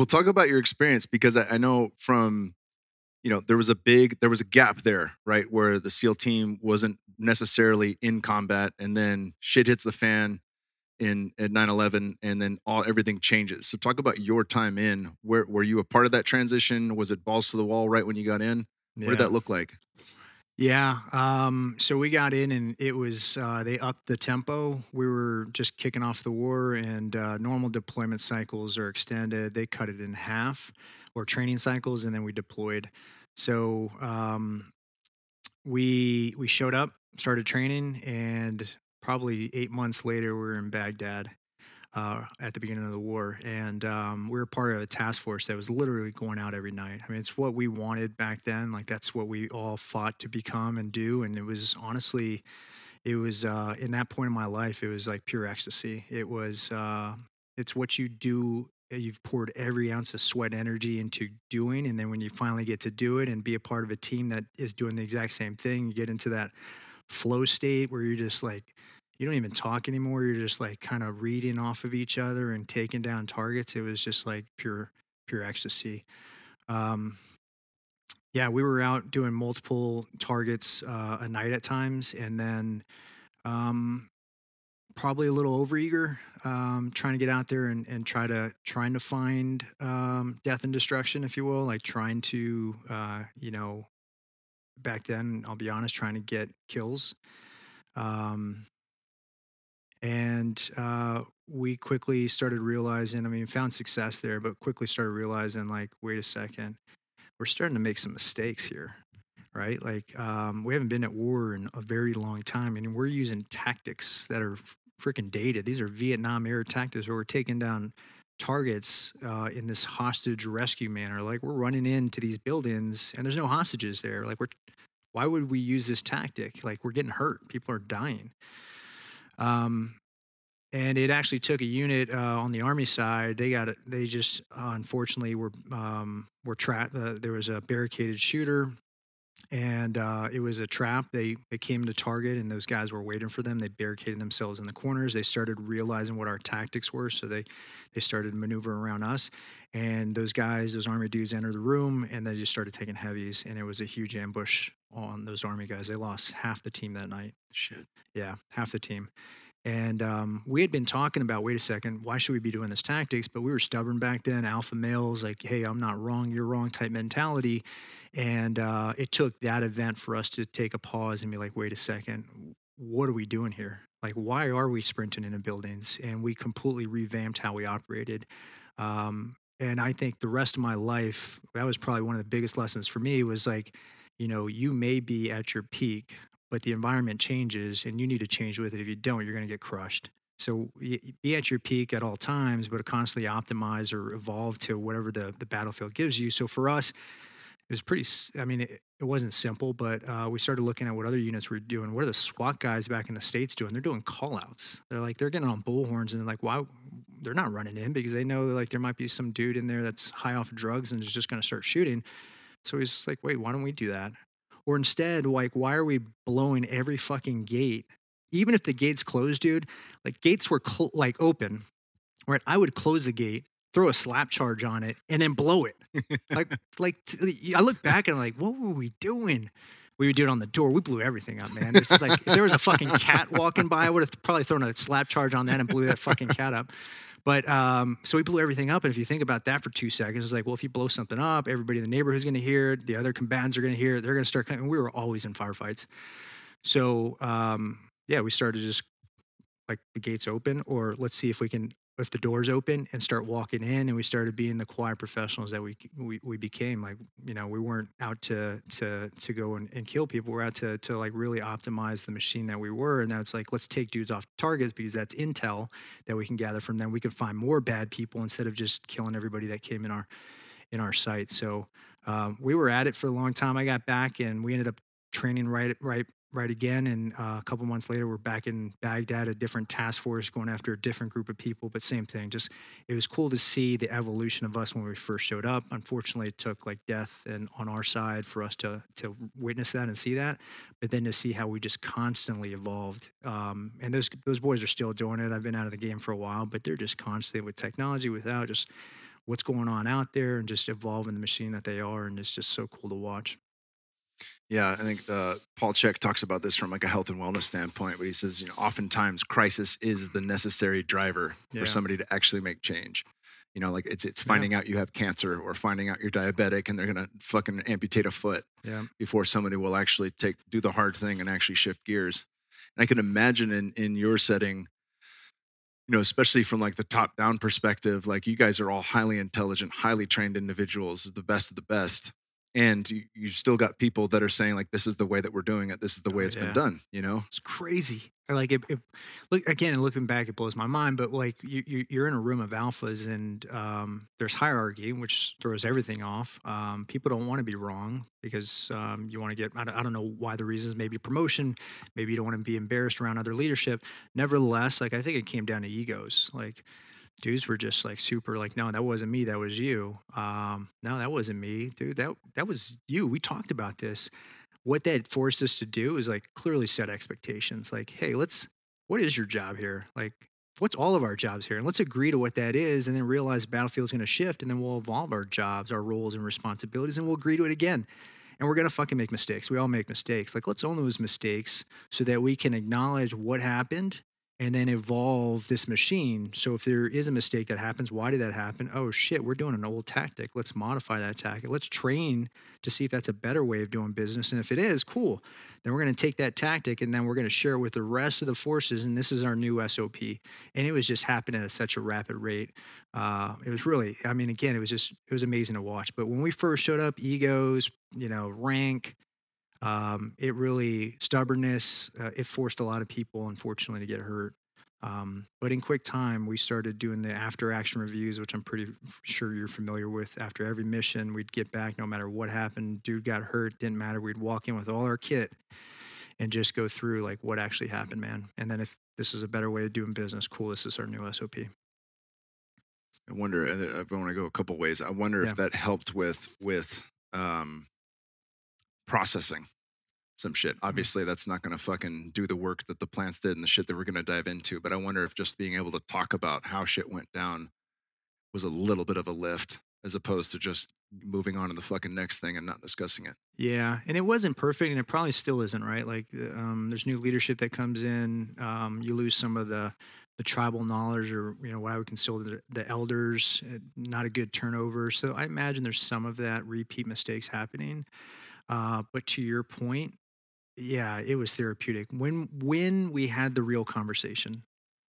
A: Well, talk about your experience because I, I know from, you know, there was a big, there was a gap there, right, where the SEAL team wasn't necessarily in combat, and then shit hits the fan in at 9/11, and then all everything changes. So, talk about your time in. Where were you a part of that transition? Was it balls to the wall right when you got in? What did that look like?
B: Yeah. Um, so we got in and it was, uh, they upped the tempo. We were just kicking off the war and uh, normal deployment cycles are extended. They cut it in half or training cycles and then we deployed. So um, we, we showed up, started training and probably eight months later, we were in Baghdad. Uh, at the beginning of the war, and um, we were part of a task force that was literally going out every night. I mean, it's what we wanted back then. Like that's what we all fought to become and do. And it was honestly, it was uh, in that point in my life, it was like pure ecstasy. It was, uh, it's what you do. uh, You've poured every ounce of sweat energy into doing, and then when you finally get to do it and be a part of a team that is doing the exact same thing, you get into that flow state where you're just like you don't even talk anymore. You're just like kind of reading off of each other and taking down targets. It was just like pure, pure ecstasy. Um, yeah, we were out doing multiple targets uh, a night at times, and then um, probably a little overeager, um, trying to get out there and, and try to trying to find um, death and destruction, if you will, like trying to uh, you know back then. I'll be honest, trying to get kills. Um, and uh, we quickly started realizing. I mean, found success there, but quickly started realizing, like, wait a second, we're starting to make some mistakes here, right? Like, um, we haven't been at war in a very long time, and we're using tactics that are freaking dated. These are Vietnam era tactics where we're taking down targets uh, in this hostage rescue manner. Like we're running into these buildings and there's no hostages there. Like we're, why would we use this tactic? Like we're getting hurt. People are dying. Um, and it actually took a unit uh, on the army side. They got it. They just unfortunately were um, were trapped. Uh, there was a barricaded shooter and uh, it was a trap. They they came to target, and those guys were waiting for them. They barricaded themselves in the corners. They started realizing what our tactics were, so they they started maneuvering around us. And those guys, those army dudes, entered the room, and they just started taking heavies, and it was a huge ambush on those army guys. They lost half the team that night.
A: Shit.
B: Yeah, half the team. And um, we had been talking about, wait a second, why should we be doing this tactics? But we were stubborn back then, alpha males, like, hey, I'm not wrong, you're wrong type mentality. And uh, it took that event for us to take a pause and be like, wait a second, what are we doing here? Like, why are we sprinting into buildings? And we completely revamped how we operated. Um, and I think the rest of my life, that was probably one of the biggest lessons for me was like, you know, you may be at your peak, but the environment changes and you need to change with it. If you don't, you're going to get crushed. So be at your peak at all times, but constantly optimize or evolve to whatever the, the battlefield gives you. So for us, it was pretty, I mean, it, it wasn't simple, but uh, we started looking at what other units were doing. What are the SWAT guys back in the States doing? They're doing call outs. They're like, they're getting on bullhorns and they're like, why? They're not running in because they know like there might be some dude in there that's high off drugs and is just going to start shooting. So he's just like, wait, why don't we do that? Or instead, like, why are we blowing every fucking gate? Even if the gate's closed, dude, like gates were cl- like open, right? I would close the gate, throw a slap charge on it, and then blow it. like, like I look back and I'm like, what were we doing? We would do it on the door. We blew everything up, man. This is like if there was a fucking cat walking by, I would have probably thrown a slap charge on that and blew that fucking cat up. But um, so we blew everything up. And if you think about that for two seconds, it's like, well, if you blow something up, everybody in the neighborhood's going to hear it. The other combatants are going to hear it. They're going to start coming. We were always in firefights. So um, yeah, we started just like the gates open, or let's see if we can if the doors open and start walking in and we started being the quiet professionals that we we, we became like you know we weren't out to to to go and, and kill people. We're out to to like really optimize the machine that we were. And that's like let's take dudes off targets because that's intel that we can gather from them. We can find more bad people instead of just killing everybody that came in our in our sight. So um, we were at it for a long time. I got back and we ended up training right right right again. And uh, a couple months later, we're back in Baghdad, a different task force going after a different group of people, but same thing. Just it was cool to see the evolution of us when we first showed up. Unfortunately, it took like death and on our side for us to to witness that and see that, but then to see how we just constantly evolved. Um, and those those boys are still doing it. I've been out of the game for a while, but they're just constantly with technology, without just what's going on out there, and just evolving the machine that they are, and it's just so cool to watch.
A: Yeah, I think uh, Paul Chek talks about this from like a health and wellness standpoint, but he says, you know, oftentimes crisis is the necessary driver yeah. for somebody to actually make change. You know, like it's it's finding yeah. out you have cancer or finding out you're diabetic and they're gonna fucking amputate a foot
B: yeah.
A: before somebody will actually take do the hard thing and actually shift gears. And I can imagine in in your setting, you know, especially from like the top down perspective, like you guys are all highly intelligent, highly trained individuals, the best of the best and you, you still got people that are saying like this is the way that we're doing it. This is the way oh, it's yeah. been done you know?
B: It's crazy. Like it, it, look again looking back it blows my mind but like you, you are in a room of alphas and um, there's hierarchy which throws everything off. Um, people don't want to be wrong because um, you want to get I don't, I don't know why the reasons maybe promotion maybe you don't want to be embarrassed around other leadership. Nevertheless like i think it came down to egos. Like dudes were just like super like no that wasn't me that was you. Um no that wasn't me dude that that was you we talked about this. What that forced us to do is like clearly set expectations like hey let's what is your job here? Like what's all of our jobs here? And let's agree to what that is and then realize the battlefield's going to shift and then we'll evolve our jobs our roles and responsibilities and we'll agree to it again. And we're going to fucking make mistakes we all make mistakes. Like let's own those mistakes so that we can acknowledge what happened and then evolve this machine. So if there is a mistake that happens, why did that happen? Oh shit, we're doing an old tactic. Let's modify that tactic. Let's train to see if that's a better way of doing business. And if it is, cool. Then we're going to take that tactic and then we're going to share it with the rest of the forces. And this is our new SOP. And it was just happening at such a rapid rate. Uh, it was really, I mean, again, it was just, it was amazing to watch. But when we first showed up, egos, you know, rank, um, it really stubbornness. Uh, it forced a lot of people, unfortunately, to get hurt. Um, but in quick time, we started doing the after action reviews, which I'm pretty sure you're familiar with. After every mission, we'd get back no matter what happened. Dude got hurt, didn't matter. We'd walk in with all our kit and just go through like what actually happened, man. And then if this is a better way of doing business, cool. This is our new SOP.
A: I wonder. I want to go a couple ways. I wonder
B: Yeah.
A: if that helped with with um, processing some shit.
B: Mm-hmm.
A: Obviously, that's not going to fucking do the work that the plants did and the shit that we're going to dive into. But I wonder if just being able to talk about how shit went down was a little bit of a lift, as opposed to just moving on to the fucking next thing and not discussing it.
B: Yeah, and it wasn't perfect, and it probably still isn't. Right, like uh, um, there's new leadership that comes in. Um, you lose some of the the tribal knowledge, or you know why would consider the, the elders. uh, Not a good turnover. So I imagine there's some of that repeat mistakes happening. Uh, but to your point, yeah, it was therapeutic when when we had the real conversation.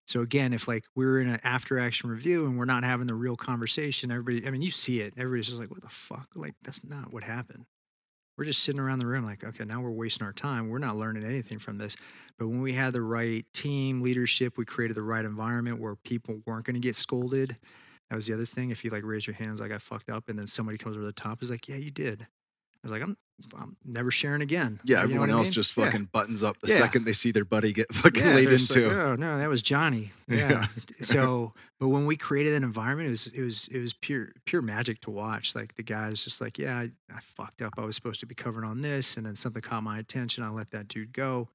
B: So again, if like we're in an after action review and we're not having the real conversation, everybody, I mean, you see it. Everybody's just like, what the fuck? Like, that's not what happened. We're just sitting around the room like, okay, now we're wasting our time. We're not learning anything from this. But when we had the right team leadership, we created the right environment where people weren't going to get scolded. That was the other thing. If you like raise your hands, like I fucked up, and then somebody comes over the top, is like, yeah, you did. I was like, I'm, I'm never sharing again.
A: Yeah,
B: You
A: everyone
B: what I
A: else
B: mean?
A: just
B: Yeah.
A: fucking buttons up the
B: Yeah.
A: second they see their buddy get fucking
B: Yeah,
A: laid into.
B: Like, oh no, that was Jonny.
A: Yeah.
B: Yeah. so, but when we created that environment, it was it was it was pure pure magic to watch. Like the guys just like, yeah, I, I fucked up. I was supposed to be covering on this, and then something caught my attention. I let that dude go,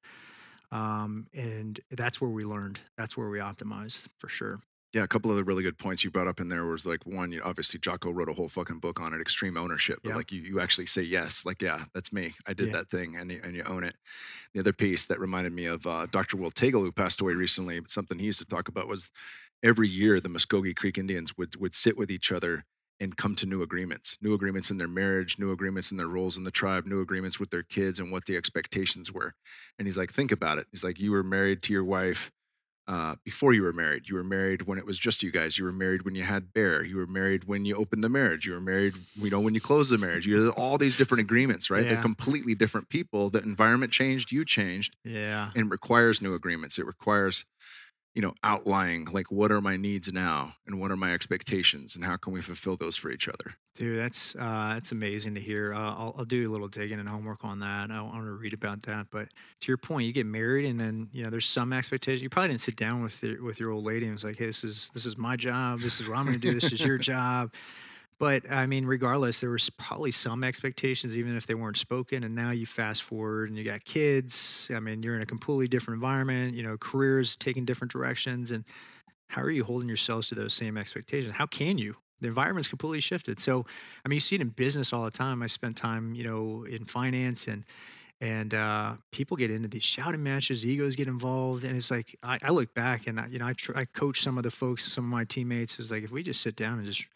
B: um, and that's where we learned. That's where we optimized for sure.
A: Yeah, a couple of the really good points you brought up in there was like one, you obviously Jocko wrote a whole fucking book on it, extreme ownership. But
B: Yeah.
A: like you, you actually say yes, like yeah, that's me. I did
B: Yeah.
A: that thing, and you, and you own it. The other piece that reminded me of uh, Dr. Will Taegel, who passed away recently. But something he used to talk about was every year the Muskogee Creek Indians would would sit with each other and come to new agreements, new agreements in their marriage, new agreements in their roles in the tribe, new agreements with their kids and what the expectations were. And he's like, think about it. He's like, you were married to your wife uh, before you were married. You were married when it was just you guys. You were married when you had Bear. You were married when you opened the marriage. You were married, you know, when you closed the marriage. You had all these different agreements, right? They're completely different people. The environment changed, you changed,
B: Yeah.
A: and it requires new agreements. It requires, you know, outlining like what are my needs now and what are my expectations and how can we fulfill those for each other.
B: Dude, that's uh, that's amazing to hear. Uh, I'll, I'll do a little digging and homework on that. I want to read about that. But to your point, you get married, and then you know there's some expectation. You probably didn't sit down with your, with your old lady and was like, "Hey, this is this is my job. This is what I'm going to do. This is your job." But I mean, regardless, there was probably some expectations, even if they weren't spoken. And now you fast forward and you got kids. I mean, you're in a completely different environment. You know, careers taking different directions, and how are you holding yourselves to those same expectations? How can you? The environment's completely shifted. So, I mean, you see it in business all the time. I spent time, you know, in finance and and uh, people get into these shouting matches, egos get involved, and it's like I, I look back and I, you know I, tr- I coach some of the folks, some of my teammates. Is like if we just sit down and just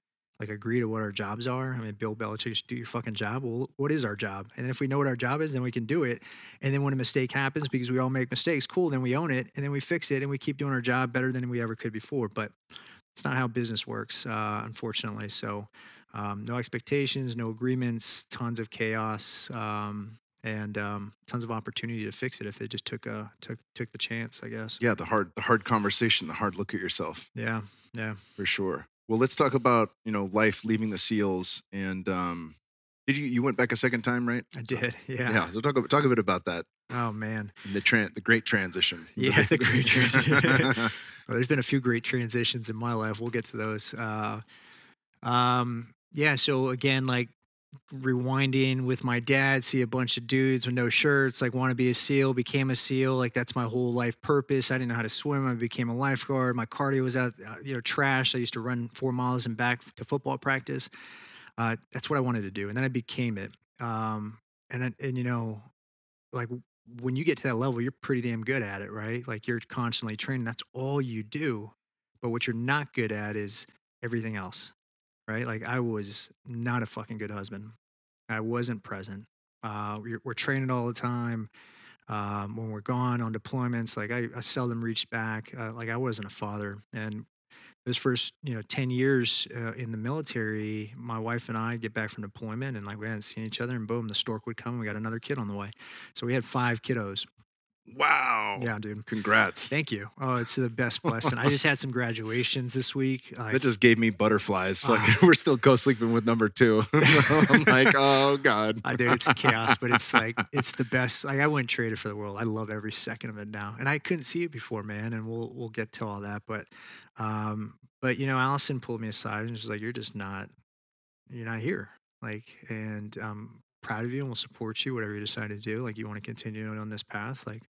B: like agree to what our jobs are. I mean, Bill Belichick, just do your fucking job. Well, what is our job? And then if we know what our job is, then we can do it. And then when a mistake happens, because we all make mistakes, cool. Then we own it, and then we fix it, and we keep doing our job better than we ever could before. But it's not how business works, uh, unfortunately. So, um, no expectations, no agreements, tons of chaos, um, and um, tons of opportunity to fix it if they just took a took took the chance. I guess.
A: Yeah, the hard the hard conversation, the hard look at yourself.
B: Yeah. Yeah.
A: for sure. Well, let's talk about you know life leaving the seals and um, did you you went back a second time, right?
B: I did. Yeah.
A: Yeah. So talk talk a bit about that.
B: Oh man.
A: and The tran the great transition.
B: Yeah, the great transition. Well, there's been a few great transitions in my life. We'll get to those. Uh, um, yeah. So again, like rewinding with my dad, see a bunch of dudes with no shirts, like want to be a SEAL, became a SEAL. Like that's my whole life purpose. I didn't know how to swim. I became a lifeguard. My cardio was out, uh, you know, trash. I used to run four miles and back to football practice. Uh, that's what I wanted to do, and then I became it. Um, and then- and you know, like when you get to that level, you're pretty damn good at it, right? Like you're constantly training. That's all you do. But what you're not good at is everything else, right? Like I was not a fucking good husband. I wasn't present. Uh, we're, we're training all the time. Um, when we're gone on deployments, like I, I seldom reached back. Uh, like I wasn't a father. And those first, you know, 10 years uh, in the military, my wife and I get back from deployment and like we hadn't seen each other and boom, the stork would come. We got another kid on the way. So we had five kiddos.
A: Wow.
B: Yeah, dude.
A: Congrats.
B: Thank you. Oh, it's the best blessing. I just had some graduations this week. Like,
A: That just gave me butterflies.
B: Ah.
A: Like we're still co-sleeping with number two. I'm like, oh god.
B: I dude, it's chaos, but it's like it's the best. Like I wouldn't trade it for the world. I love every second of it now, and I couldn't see it before, man. And we'll we'll get to all that, but um, but you know, Allison pulled me aside and she's like, "You're just not, you're not here." Like, and I'm proud of you, and we'll support you, whatever you decide to do. Like, you want to continue on this path, like.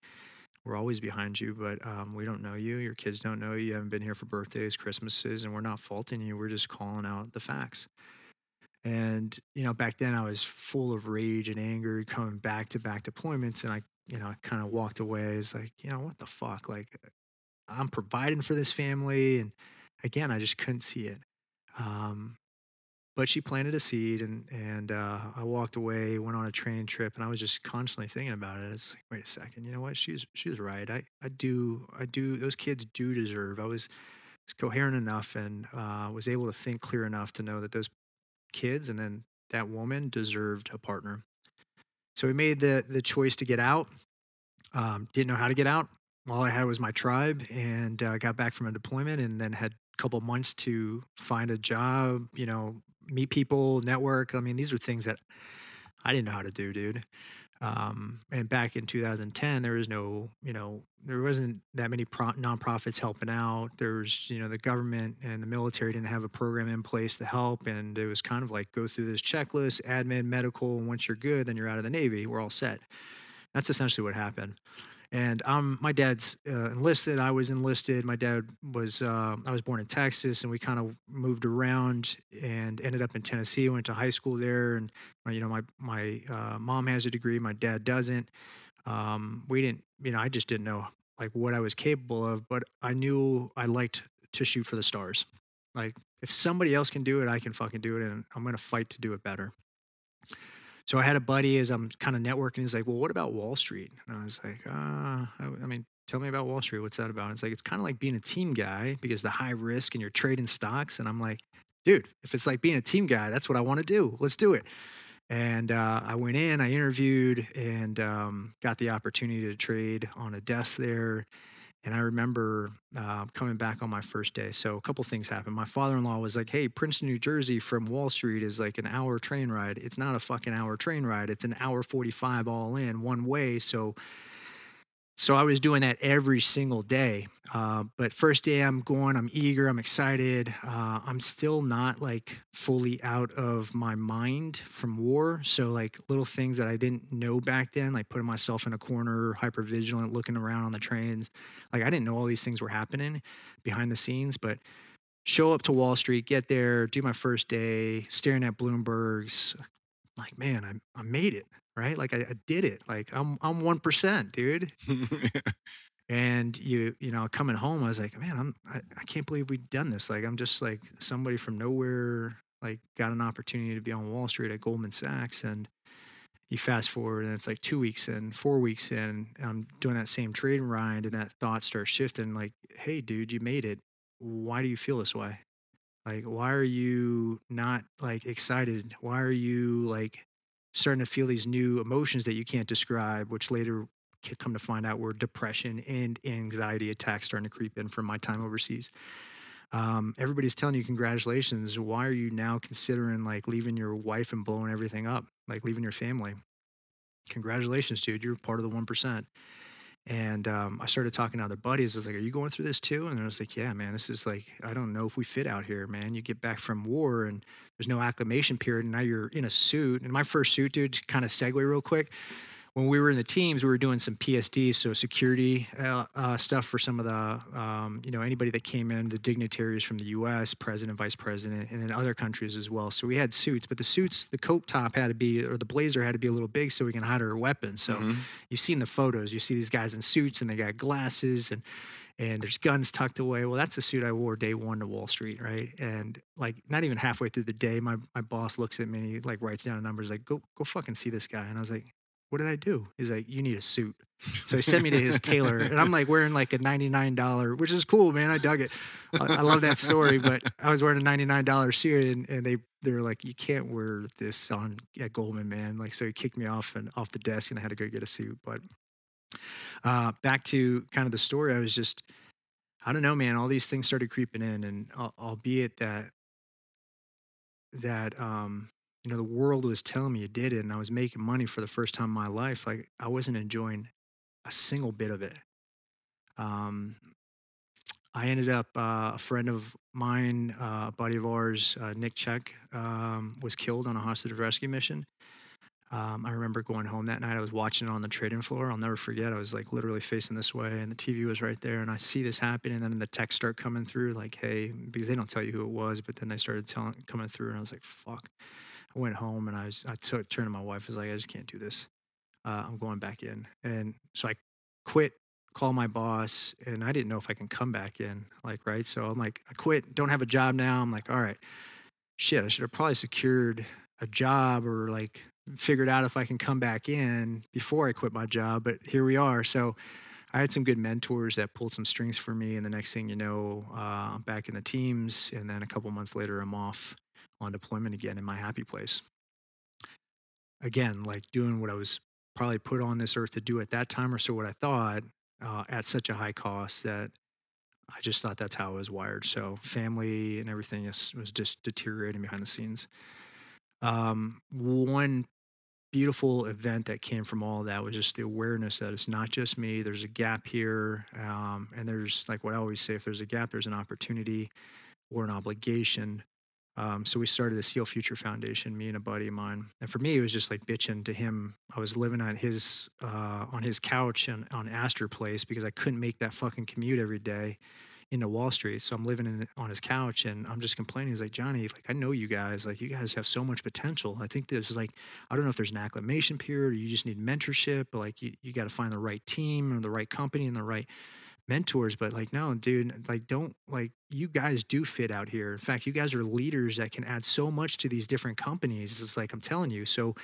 B: We're always behind you, but um, we don't know you. Your kids don't know you. You haven't been here for birthdays, Christmases, and we're not faulting you. We're just calling out the facts. And, you know, back then I was full of rage and anger coming back to back deployments. And I, you know, I kind of walked away as like, you know, what the fuck? Like, I'm providing for this family. And again, I just couldn't see it. Um, but she planted a seed and, and uh, I walked away, went on a training trip, and I was just constantly thinking about it. It's like, wait a second, you know what? She was, she was right. I, I do, I do, those kids do deserve. I was, was coherent enough and uh, was able to think clear enough to know that those kids and then that woman deserved a partner. So we made the the choice to get out. Um, didn't know how to get out. All I had was my tribe, and uh, got back from a deployment, and then had a couple months to find a job. You know, meet people, network. I mean, these are things that I didn't know how to do, dude. Um, and back in 2010, there was no, you know, there wasn't that many pro- nonprofits helping out. There's, you know, the government and the military didn't have a program in place to help, and it was kind of like go through this checklist, admin, medical, and once you're good, then you're out of the Navy. We're all set. That's essentially what happened. And um, my dad's uh, enlisted. I was enlisted. My dad was. Uh, I was born in Texas, and we kind of moved around and ended up in Tennessee. Went to high school there, and uh, you know, my my uh, mom has a degree. My dad doesn't. Um, we didn't. You know, I just didn't know like what I was capable of, but I knew I liked to shoot for the stars. Like if somebody else can do it, I can fucking do it, and I'm gonna fight to do it better. So I had a buddy as I'm kind of networking. He's like, "Well, what about Wall Street?" And I was like, "Uh, I, I mean, tell me about Wall Street. What's that about?" It's like it's kind of like being a team guy because the high risk and you're trading stocks. And I'm like, "Dude, if it's like being a team guy, that's what I want to do. Let's do it." And uh, I went in, I interviewed, and um, got the opportunity to trade on a desk there. And I remember uh, coming back on my first day. So a couple things happened. My father-in-law was like, "Hey, Princeton, New Jersey, from Wall Street is like an hour train ride. It's not a fucking hour train ride. It's an hour forty-five all in, one way." So, so I was doing that every single day. Uh, but first day, I'm going. I'm eager. I'm excited. Uh, I'm still not like fully out of my mind from war. So like little things that I didn't know back then, like putting myself in a corner, hyper vigilant, looking around on the trains. Like I didn't know all these things were happening behind the scenes, but show up to Wall Street, get there, do my first day, staring at Bloomberg's. Like, man, I, I made it, right? Like I, I did it. Like I'm I'm one percent, dude. And you, you know, coming home, I was like, man, I'm, I, I can't believe we've done this. Like, I'm just like somebody from nowhere, like, got an opportunity to be on Wall Street at Goldman Sachs. And you fast forward, and it's like two weeks in, four weeks in, and I'm doing that same trade ride, and that thought starts shifting. Like, hey, dude, you made it. Why do you feel this way? Like, why are you not like excited? Why are you like starting to feel these new emotions that you can't describe, which later come to find out were depression and anxiety attacks starting to creep in from my time overseas. Um, everybody's telling you congratulations. Why are you now considering like leaving your wife and blowing everything up, like leaving your family? Congratulations, dude. You're part of the one percent. And um, I started talking to other buddies. I was like, "Are you going through this too?" And I was like, "Yeah, man. This is like, I don't know if we fit out here, man. You get back from war, and there's no acclimation period, and now you're in a suit. And my first suit, dude, kind of segue real quick when we were in the teams, we were doing some PSD, so security uh, uh, stuff for some of the, um, you know, anybody that came in, the dignitaries from the U.S., president, vice president, and then other countries as well. So we had suits, but the suits, the coat top had to be, or the blazer had to be a little big so we can hide our weapons. So
A: Mhm.
B: you've seen the photos, you see these guys in suits and they got glasses and and there's guns tucked away. Well, that's a suit I wore day one to Wall Street, right? And like not even halfway through the day, my my boss looks at me he like writes down a number. He's like, go go fucking see this guy. And I was like, what did I do? He's like, you need a suit. So he sent me to his tailor, and I'm like wearing like a $99, which is cool, man. I dug it. I, I love that story, but I was wearing a $99 suit, and, and they they were like, you can't wear this on at Goldman, man. Like, so he kicked me off and off the desk, and I had to go get a suit. But uh, back to kind of the story, I was just, I don't know, man. All these things started creeping in, and al- albeit that that um, you know the world was telling me you did it, and I was making money for the first time in my life, like I wasn't enjoying a single bit of it. Um, I ended up uh, a friend of mine, uh, buddy of ours, uh, Nick Checque, um, was killed on a hostage rescue mission. Um, I remember going home that night. I was watching it on the trading floor. I'll never forget. I was like literally facing this way, and the TV was right there. And I see this happen, and then the texts start coming through, like, "Hey," because they don't tell you who it was, but then they started telling coming through, and I was like, "Fuck." I went home and I was I took turned to my wife. I was like, "I just can't do this. Uh, I'm going back in." And so I quit. Call my boss, and I didn't know if I can come back in. Like, right? So I'm like, I quit. Don't have a job now. I'm like, all right, shit. I should have probably secured a job or like figured out if I can come back in before I quit my job. But here we are. So I had some good mentors that pulled some strings for me. And the next thing you know, uh, I'm back in the teams. And then a couple months later, I'm off on deployment again in my happy place. Again, like doing what I was probably put on this earth to do at that time, or so what I thought, uh, at such a high cost that I just thought that's how I was wired. So family and everything is, was just deteriorating behind the scenes. Um, one beautiful event that came from all that was just the awareness that it's not just me. There's a gap here, um, and there's like what I always say: if there's a gap, there's an opportunity or an obligation. Um, so we started the Seal Future Foundation, me and a buddy of mine. And for me, it was just like bitching to him. I was living on his uh, on his couch and on Astor Place because I couldn't make that fucking commute every day into Wall Street. So I'm living in, on his couch and I'm just complaining. He's like, Jonny, like I know you guys, like you guys have so much potential. I think there's like, I don't know if there's an acclimation period or you just need mentorship, but like you, you got to find the right team or the right company and the right mentors. But like, no, dude, like don't like you guys do fit out here. In fact, you guys are leaders that can add so much to these different companies. It's like I'm telling you. So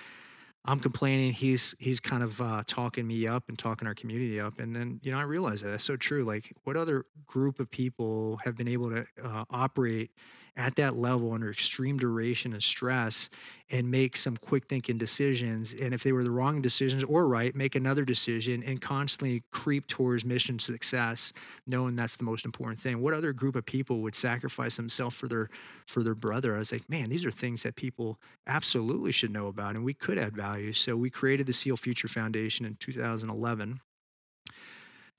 B: I'm complaining. He's he's kind of uh, talking me up and talking our community up, and then you know I realize that that's so true. Like, what other group of people have been able to uh, operate at that level under extreme duration and stress and make some quick thinking decisions? And if they were the wrong decisions or right, make another decision and constantly creep towards mission success, knowing that's the most important thing. What other group of people would sacrifice themselves for their for their brother? I was like, man, these are things that people absolutely should know about, and we could add value. So we created the Seal Future Foundation in 2011.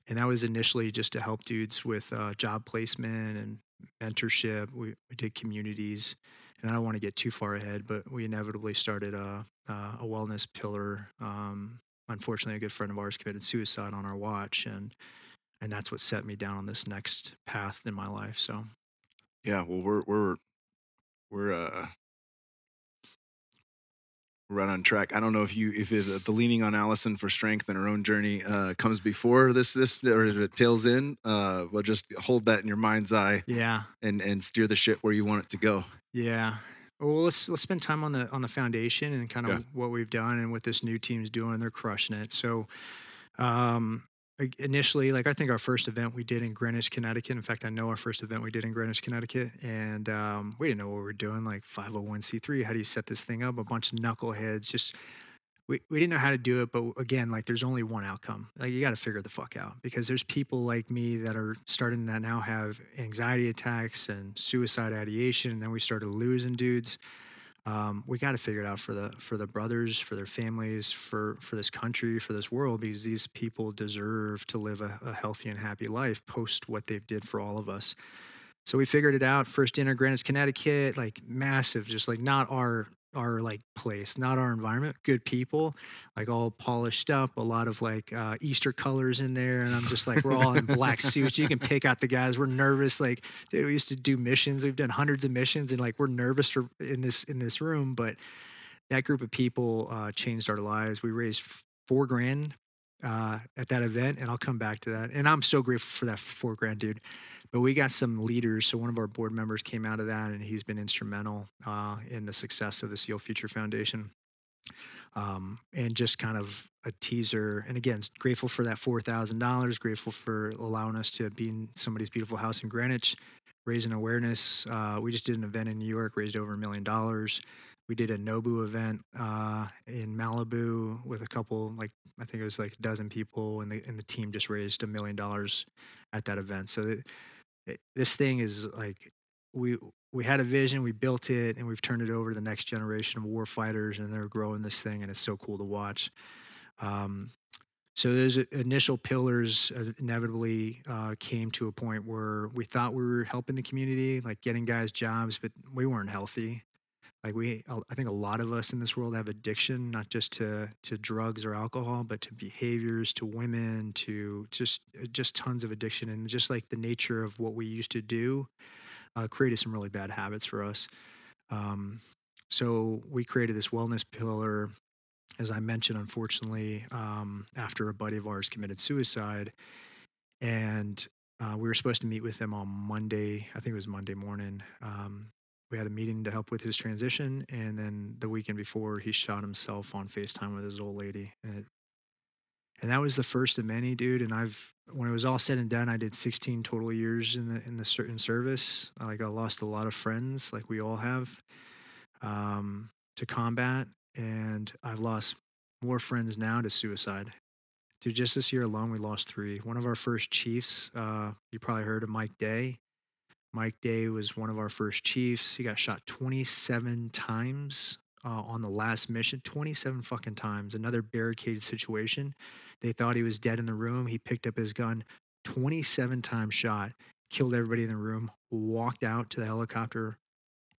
B: And that was initially just to help dudes with uh, job placement and mentorship. We, we did communities, and I don't want to get too far ahead, but we inevitably started a, a wellness pillar. Um, unfortunately, a good friend of ours committed suicide on our watch, and and that's what set me down on this next path in my life. So
A: Yeah, well, we're we're we're uh right on track. I don't know if you if it, the leaning on Allison for strength and her own journey uh, comes before this this or if it tails in. Uh, well, just hold that in your mind's eye
B: yeah,
A: and and steer the ship where you want it to go.
B: Yeah. Well, let's let's spend time on the on the foundation and kind of
A: Yeah.
B: what we've done and what this new team's doing. They're crushing it. So, um, initially, like I think our first event we did in Greenwich, Connecticut. In fact, I know our first event we did in Greenwich, Connecticut, and um, we didn't know what we were doing. Like 501c3, how do you set this thing up? A bunch of knuckleheads, just we, we didn't know how to do it, but again, like there's only one outcome. Like you got to figure the fuck out because there's people like me that are starting to now have anxiety attacks and suicide ideation, and then we started losing dudes. Um, we got to figure it out for the for the brothers, for their families, for for this country, for this world, because these people deserve to live a, a healthy and happy life post what they've did for all of us. So we figured it out. First dinner, Greenwich, Connecticut, like massive, just like not our our like place, not our environment. Good people, like all polished up, a lot of like uh, Easter colors in there, and I'm just like, we're all in black suits. You can pick out the guys. We're nervous. Like, dude, we used to do missions. We've done hundreds of missions, and like we're nervous for, in this in this room. But that group of people uh, changed our lives. We raised four grand uh, at that event, and I'll come back to that. And I'm so grateful for that four grand, dude. But we got some leaders. So one of our board members came out of that, and he's been instrumental uh, in the success of the SEAL Future Foundation. Um, and just kind of a teaser. And again, grateful for that four thousand dollars. Grateful for allowing us to be in somebody's beautiful house in Greenwich, raising awareness. Uh, we just did an event in New York, raised over a million dollars we did a Nobu event uh, in Malibu with a couple, like I think it was like a dozen people, and the and the team just raised a million dollars at that event. So this thing is like we we had a vision, we built it, and we've turned it over to the next generation of war fighters, and they're growing this thing, and it's so cool to watch. Um, so those initial pillars uh, inevitably uh, came to a point where we thought we were helping the community, like getting guys jobs, but we weren't healthy like we i think a lot of us in this world have addiction not just to to drugs or alcohol but to behaviors to women to just just tons of addiction and just like the nature of what we used to do uh, created some really bad habits for us. Um, so we created this wellness pillar. As i mentioned unfortunately um, after a buddy of ours committed suicide and uh, we were supposed to meet with him on monday i think it was monday morning um, had a meeting to help with his transition and then the weekend before he shot himself on facetime with his old lady and, it, and that was the first of many dude and i've when it was all said and done i did 16 total years in the in the certain service. Like i lost a lot of friends like we all have um, to combat and i've lost more friends now to suicide. Dude just this year alone we lost three. One of our first chiefs uh, you probably heard of mike day Mike Day was one of our first chiefs. He got shot 27 times uh, on the last mission, 27 fucking times. Another barricaded situation. They thought he was dead in the room. He picked up his gun, 27 times shot, killed everybody in the room, walked out to the helicopter,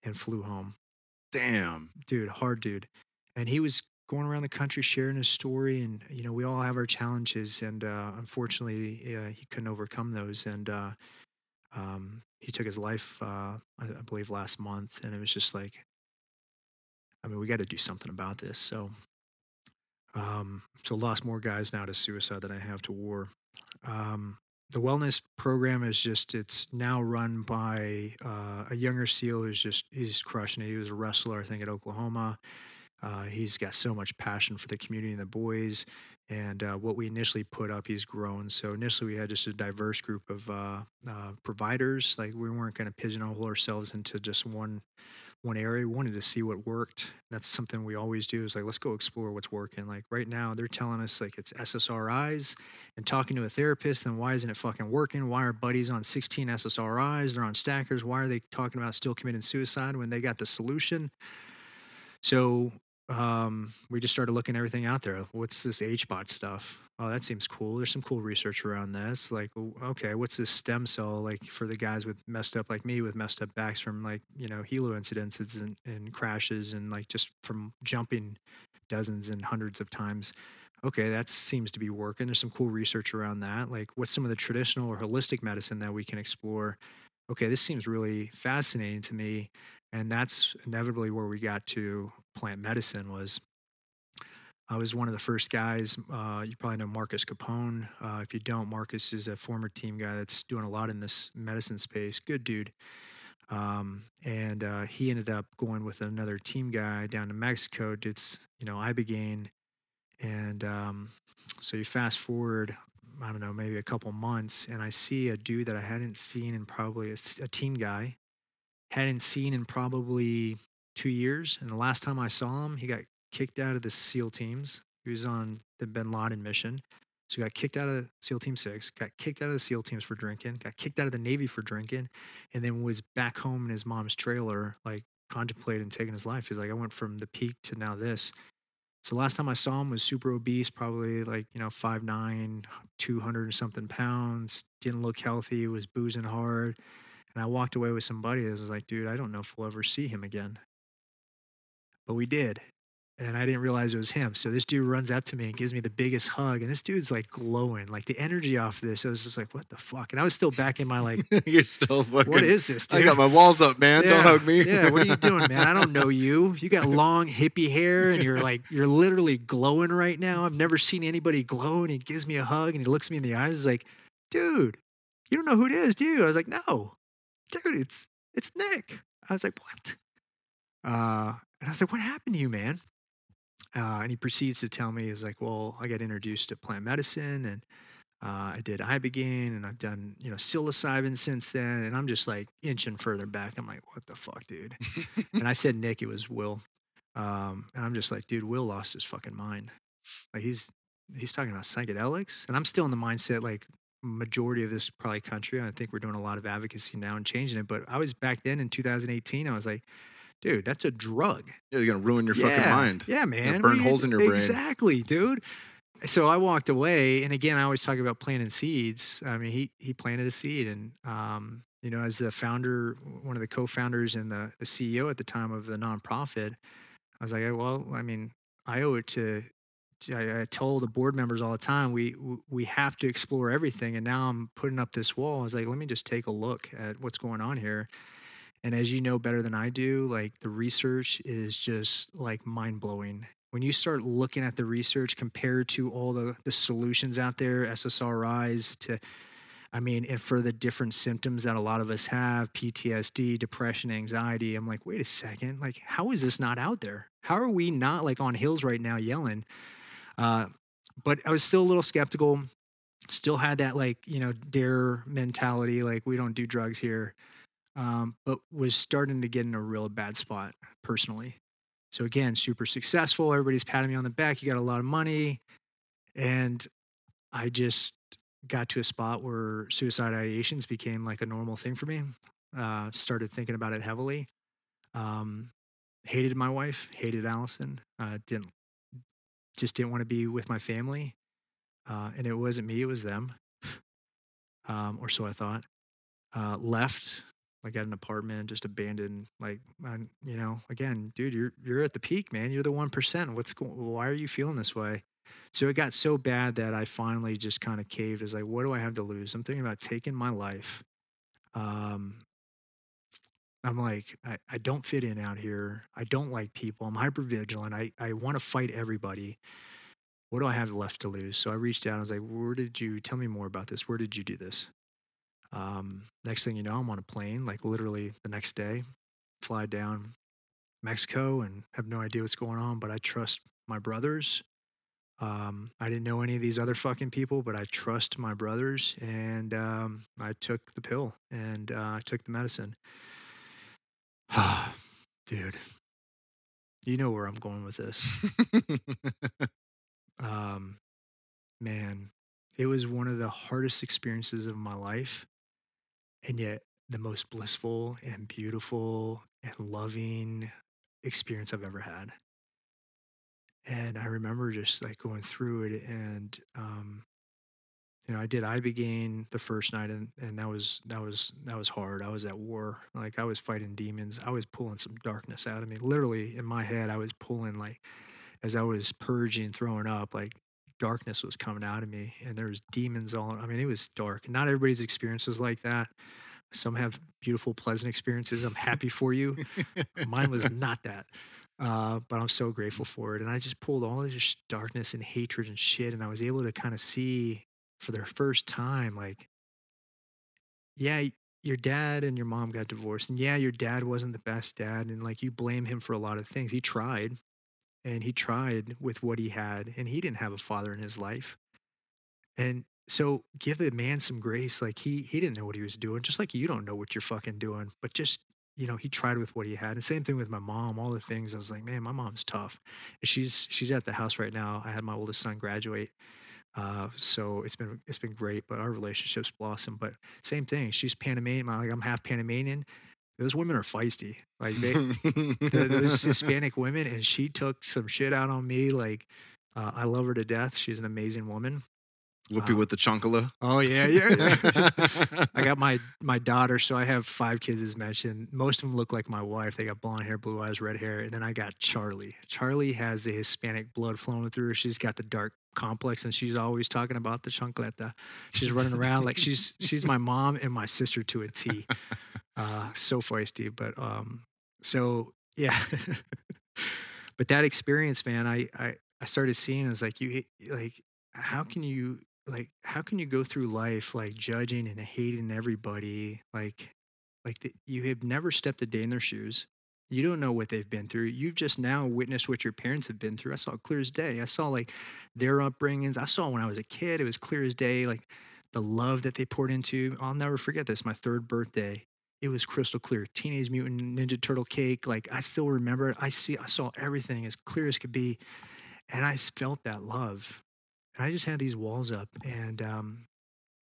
B: and flew home.
A: Damn.
B: Dude, hard dude. And he was going around the country sharing his story. And, you know, we all have our challenges. And uh, unfortunately, uh, he couldn't overcome those. And, uh, um, he took his life, uh, I, believe, last month, and it was just like, I mean, we got to do something about this. So, um, so lost more guys now to suicide than I have to war. Um, the wellness program is just it's now run by uh, a younger SEAL who's just he's crushing it. He was a wrestler, I think, at Oklahoma. Uh, he's got so much passion for the community and the boys. And uh, what we initially put up, he's grown. So initially, we had just a diverse group of uh, uh, providers. Like we weren't going to pigeonhole ourselves into just one one area. We wanted to see what worked. That's something we always do. Is like let's go explore what's working. Like right now, they're telling us like it's SSRIs, and talking to a therapist. Then why isn't it fucking working? Why are buddies on 16 SSRIs? They're on stackers. Why are they talking about still committing suicide when they got the solution? So um, we just started looking everything out there. What's this HBOT stuff? Oh, that seems cool. There's some cool research around this. Like, okay, what's this stem cell like for the guys with messed up like me with messed up backs from like you know helo incidences and, and crashes and like just from jumping dozens and hundreds of times. Okay, that seems to be working. There's some cool research around that. Like, what's some of the traditional or holistic medicine that we can explore? Okay, this seems really fascinating to me and that's inevitably where we got to plant medicine was I was one of the first guys. Uh, you probably know Marcus Capone. Uh, if you don't, Marcus is a former team guy that's doing a lot in this medicine space. Good dude. Um, and uh, he ended up going with another team guy down to Mexico. It's you know ibogaine, and um, so you fast forward. I don't know, maybe a couple months, and I see a dude that I hadn't seen in probably a, a team guy hadn't seen in probably two years. And the last time I saw him, he got kicked out of the SEAL teams. He was on the Bin Laden mission. So he got kicked out of SEAL Team 6, got kicked out of the SEAL teams for drinking, got kicked out of the Navy for drinking, and then was back home in his mom's trailer, like contemplating taking his life. He's like, I went from the peak to now this. So last time I saw him was super obese, probably like, you know, 5'9, 200 and something pounds, didn't look healthy, was boozing hard. And I walked away with somebody that was like, dude, I don't know if we'll ever see him again. but we did. And I didn't realize it was him. So this dude runs up to me and gives me the biggest hug. And this dude's like glowing, like the energy off of this. I was just like, what the fuck? And I was still back in my like,
A: You're still fucking.
B: what is this, dude?
A: I got my walls up, man. Don't hug me.
B: yeah, what are you doing, man? I don't know you. You got long hippie hair and you're like you're literally glowing right now. I've never seen anybody glow. And he gives me a hug and he looks me in the eyes. He's like, dude, you don't know who it is, do you? I was like, no, dude, it's it's Nick. I was like, what? Uh, and I was like, what happened to you, man? Uh, and he proceeds to tell me, he's like, well, I got introduced to plant medicine and uh, I did Ibogaine and I've done, you know, psilocybin since then. And I'm just like inching further back. I'm like, what the fuck, dude? and I said, Nick, it was Will. Um, and I'm just like, dude, Will lost his fucking mind. Like he's, he's talking about psychedelics. And I'm still in the mindset, like majority of this probably country. I think we're doing a lot of advocacy now and changing it. But I was back then in 2018, I was like, dude, that's a drug.
A: Yeah, you're gonna ruin your fucking mind.
B: Yeah, man.
A: burn
B: you
A: holes in your brain.
B: Exactly, dude. So I walked away, and again, I always talk about planting seeds. I mean, he he planted a seed, and um, you know, as the founder, one of the co-founders and the the CEO at the time of the nonprofit, I was like, well, I mean, I owe it to. I, I told the board members all the time we we have to explore everything, and now I'm putting up this wall. I was like, let me just take a look at what's going on here. And as you know better than I do, like the research is just like mind blowing. When you start looking at the research compared to all the, the solutions out there, SSRIs to, I mean, and for the different symptoms that a lot of us have PTSD, depression, anxiety, I'm like, wait a second, like, how is this not out there? How are we not like on hills right now yelling? Uh, but I was still a little skeptical, still had that like, you know, dare mentality, like, we don't do drugs here um, but was starting to get in a real bad spot personally. So again, super successful. Everybody's patting me on the back. You got a lot of money, and I just got to a spot where suicide ideations became like a normal thing for me. Uh, started thinking about it heavily. Um, hated my wife. Hated Allison. Uh, didn't just didn't want to be with my family. Uh, and it wasn't me. It was them. Um, or so I thought. Uh, left I got an apartment, just abandoned. Like, I'm, you know, again, dude, you're you're at the peak, man. You're the one percent. What's going? Why are you feeling this way? So it got so bad that I finally just kind of caved. As like, what do I have to lose? I'm thinking about taking my life. Um, I'm like, I, I don't fit in out here. I don't like people. I'm hyper vigilant. I I want to fight everybody. What do I have left to lose? So I reached out. I was like, where did you tell me more about this? Where did you do this? Um, next thing you know, I'm on a plane, like literally the next day, fly down Mexico and have no idea what's going on, but I trust my brothers. Um, I didn't know any of these other fucking people, but I trust my brothers, and um, I took the pill and uh, I took the medicine. Dude, you know where I'm going with this. um, man, it was one of the hardest experiences of my life, and yet the most blissful and beautiful and loving experience I've ever had. And I remember just like going through it, and um, you know, I did Ibogaine the first night, and and that was that was that was hard. I was at war, like I was fighting demons. I was pulling some darkness out of me. Literally in my head, I was pulling like as I was purging, throwing up, like darkness was coming out of me and there was demons all i mean it was dark not everybody's experience was like that some have beautiful pleasant experiences i'm happy for you mine was not that uh, but i'm so grateful for it and i just pulled all this darkness and hatred and shit and i was able to kind of see for their first time like yeah your dad and your mom got divorced and yeah your dad wasn't the best dad and like you blame him for a lot of things. He tried and he tried with what he had and he didn't have a father in his life. And so give the man some grace like he he didn't know what he was doing just like you don't know what you're fucking doing but just you know he tried with what he had and same thing with my mom all the things i was like man my mom's tough. And she's she's at the house right now i had my oldest son graduate uh, so it's been it's been great but our relationships blossom but same thing she's panamanian like i'm half panamanian those women are feisty like they the, those Hispanic women, and she took some shit out on me. Like, uh, I love her to death. She's an amazing woman.
A: Whoopee
B: Uh,
A: with the chonkala.
B: Oh yeah, yeah. yeah. I got my my daughter, so I have five kids as mentioned. Most of them look like my wife. They got blonde hair, blue eyes, red hair, and then I got Charlie. Charlie has the Hispanic blood flowing through her. She's got the dark complex, and she's always talking about the chancleta. She's running around like she's she's my mom and my sister to a T. Uh, so feisty, but um, so yeah. but that experience, man, I I I started seeing is like you like how can you like how can you go through life like judging and hating everybody like like the, you have never stepped a day in their shoes you don't know what they've been through. You've just now witnessed what your parents have been through. I saw it clear as day. I saw like their upbringings. I saw when i was a kid. It was clear as day like the love that they poured into. I'll never forget this my third birthday. It was crystal clear. Teenage mutant ninja turtle cake like i still remember it. I see i saw everything as clear as could be and I felt that love. And I just had these walls up, and um,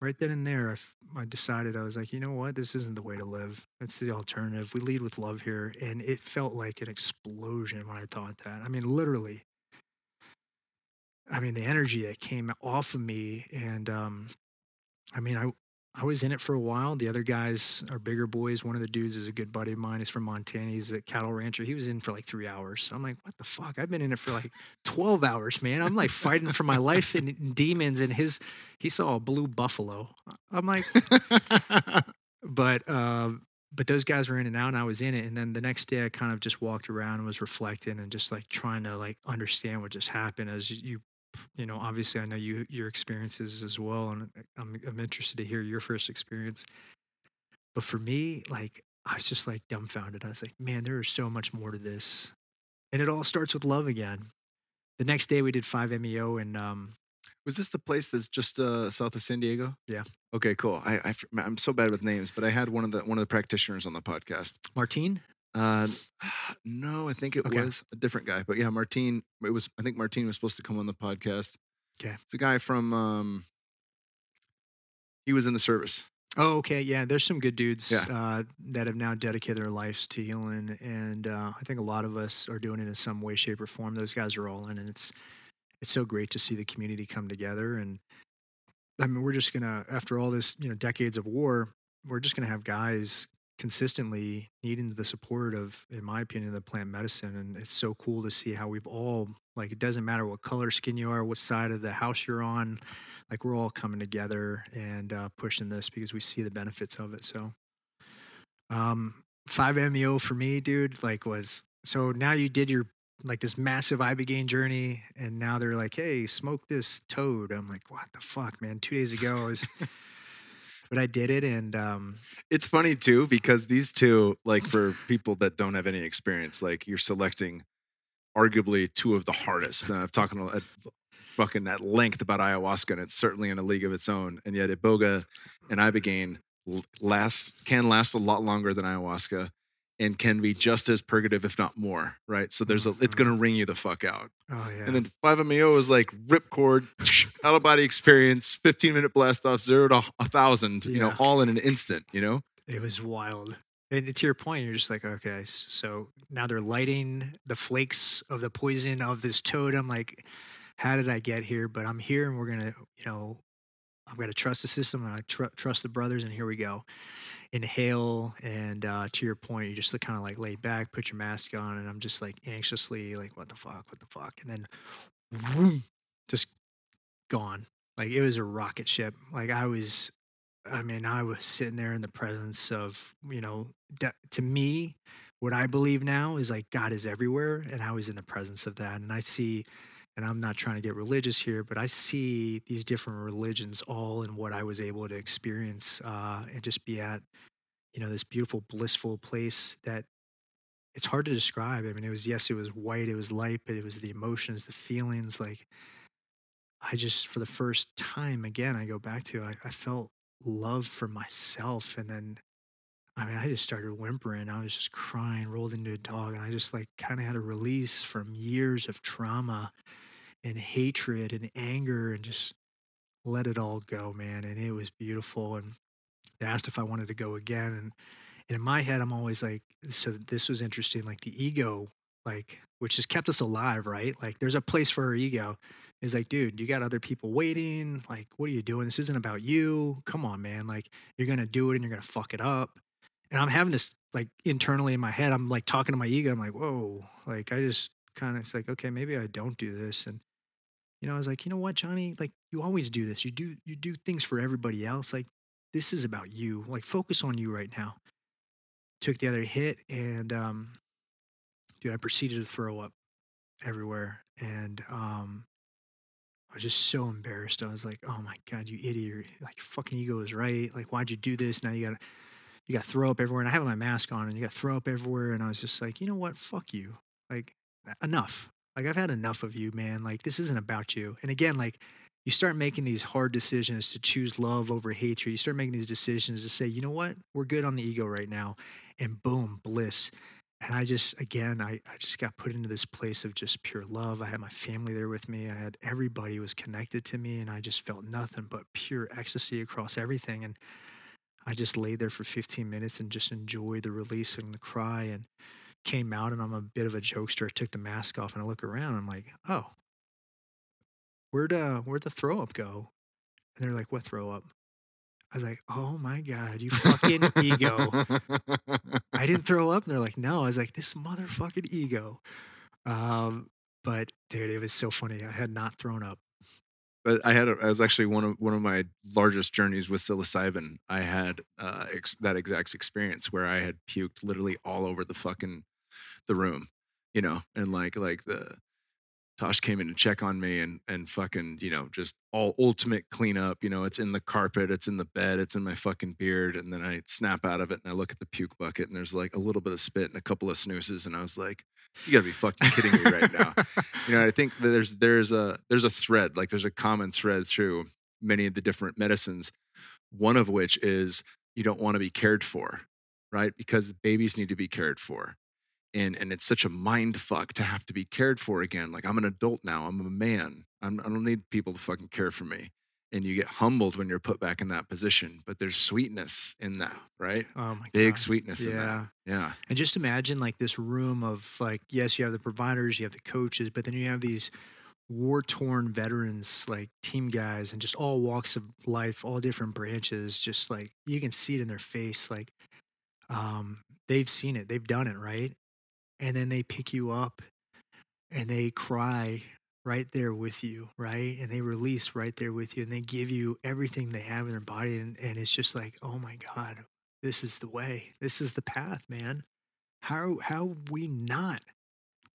B: right then and there, I, decided I was like, you know what, this isn't the way to live. It's the alternative. We lead with love here, and it felt like an explosion when I thought that. I mean, literally. I mean, the energy that came off of me, and um, I mean, I I was in it for a while. The other guys are bigger boys. One of the dudes is a good buddy of mine. He's from Montana. He's a cattle rancher. He was in for like three hours. So I'm like, what the fuck? I've been in it for like 12 hours, man. I'm like fighting for my life and, demons. And his, he saw a blue buffalo. I'm like, but, uh, but those guys were in and out and I was in it. And then the next day I kind of just walked around and was reflecting and just like trying to like understand what just happened as you, you know, obviously I know you, your experiences as well. And I'm, I'm interested to hear your first experience. But for me, like, I was just like dumbfounded. I was like, man, there is so much more to this. And it all starts with love again. The next day we did 5MEO and um,
A: Was this the place that's just uh, south of San Diego?
B: Yeah.
A: Okay, cool. I, I am so bad with names, but I had one of the one of the practitioners on the podcast.
B: Martine.
A: Uh, no, I think it
B: Okay.
A: was a different guy, but yeah, Martine. It was. I think Martine was supposed to come on the podcast.
B: Okay.
A: it's a guy from. Um, he was in the service.
B: Oh, okay. Yeah, there's some good dudes
A: Yeah.
B: uh, that have now dedicated their lives to healing, and uh, I think a lot of us are doing it in some way, shape, or form. Those guys are all in, and it's it's so great to see the community come together. And I mean, we're just gonna after all this, you know, decades of war, we're just gonna have guys consistently needing the support of, in my opinion, the plant medicine. And it's so cool to see how we've all like it doesn't matter what color skin you are, what side of the house you're on, like we're all coming together and uh, pushing this because we see the benefits of it. So, um, five MEO for me, dude, like was so now you did your like this massive ibogaine journey, and now they're like, hey, smoke this toad. I'm like, what the fuck, man? Two days ago, I was, but I did it, and um,
A: It's funny too because these two, like for people that don't have any experience, like you're selecting arguably two of the hardest. I've talked at fucking at length about ayahuasca, and it's certainly in a league of its own. And yet, iboga and ibogaine last can last a lot longer than ayahuasca, and can be just as purgative, if not more. Right. So there's a it's gonna mm-hmm. ring you the fuck out.
B: oh yeah,
A: And then 5MEO is like ripcord, out of body experience, 15 minute blast off, zero to a thousand, you know, all in an instant, you know?
B: It was wild. And to your point, you're just like, okay, so now they're lighting the flakes of the poison of this toad. I'm like, how did I get here? But I'm here and we're to, you know, I'm to trust the system and I tr- trust the brothers. And here we go. Inhale. And uh, to your point, you just kind of like lay back, put your mask on. And I'm just like anxiously, like, what the fuck? What the fuck? And then just gone. Like it was a rocket ship. Like I was I mean, I was sitting there in the presence of, you know, that, to me, what I believe now is like God is everywhere. And I was in the presence of that. And I see, and I'm not trying to get religious here, but I see these different religions all in what I was able to experience uh, and just be at, you know, this beautiful, blissful place that it's hard to describe. I mean, it was, yes, it was white, it was light, but it was the emotions, the feelings. Like, I just, for the first time, again, I go back to, I, I felt love for myself. And then, I mean, I just started whimpering. I was just crying, rolled into a dog. And I just like kind of had a release from years of trauma and hatred and anger and just let it all go, man. And it was beautiful. And asked if I wanted to go again. And, and in my head, I'm always like, so this was interesting. Like the ego, like, which has kept us alive, right? Like there's a place for our ego. He's like, dude, you got other people waiting. Like, what are you doing? This isn't about you. Come on, man. Like, you're gonna do it and you're gonna fuck it up. And I'm having this like internally in my head. I'm like talking to my ego. I'm like, whoa. Like, I just kind of it's like, okay, maybe I don't do this. And you know, I was like, you know what, Johnny? Like, you always do this. You do you do things for everybody else. Like, this is about you. Like, focus on you right now. Took the other hit and um, dude, I proceeded to throw up everywhere. And um, I was just so embarrassed. I was like, "Oh my god, you idiot! Like fucking ego is right. Like, why'd you do this? Now you got you got throw up everywhere." And I have my mask on, and you got throw up everywhere. And I was just like, you know what? Fuck you. Like, enough. Like, I've had enough of you, man. Like, this isn't about you. And again, like, you start making these hard decisions to choose love over hatred. You start making these decisions to say, you know what? We're good on the ego right now. And boom, bliss and I just, again, I, I just got put into this place of just pure love. I had my family there with me. I had everybody was connected to me, and I just felt nothing but pure ecstasy across everything. And I just laid there for 15 minutes and just enjoyed the release and the cry and came out. And I'm a bit of a jokester. I took the mask off and I look around. I'm like, oh, where'd, uh, where'd the throw up go? And they're like, what throw up? I was like, oh my God, you fucking ego. I didn't throw up. And they're like, no. I was like, this motherfucking ego. Um, but dude, it was so funny. I had not thrown up.
A: But I had, a, I was actually one of one of my largest journeys with psilocybin. I had uh, ex- that exact experience where I had puked literally all over the fucking the room, you know, and like like the Tosh came in to check on me and and fucking, you know, just all ultimate cleanup. You know, it's in the carpet, it's in the bed, it's in my fucking beard. And then I snap out of it and I look at the puke bucket and there's like a little bit of spit and a couple of snoozes. And I was like, you gotta be fucking kidding me right now. you know, I think there's there's a there's a thread, like there's a common thread through many of the different medicines. One of which is you don't want to be cared for, right? Because babies need to be cared for and and it's such a mind fuck to have to be cared for again like i'm an adult now i'm a man I'm, i do not need people to fucking care for me and you get humbled when you're put back in that position but there's sweetness in that right
B: oh my god.
A: big
B: God.
A: sweetness
B: yeah.
A: in that yeah
B: and just imagine like this room of like yes you have the providers you have the coaches but then you have these war torn veterans like team guys and just all walks of life all different branches just like you can see it in their face like um they've seen it they've done it right and then they pick you up and they cry right there with you, right? And they release right there with you and they give you everything they have in their body. And, and it's just like, oh my God, this is the way. This is the path, man. How, how are we not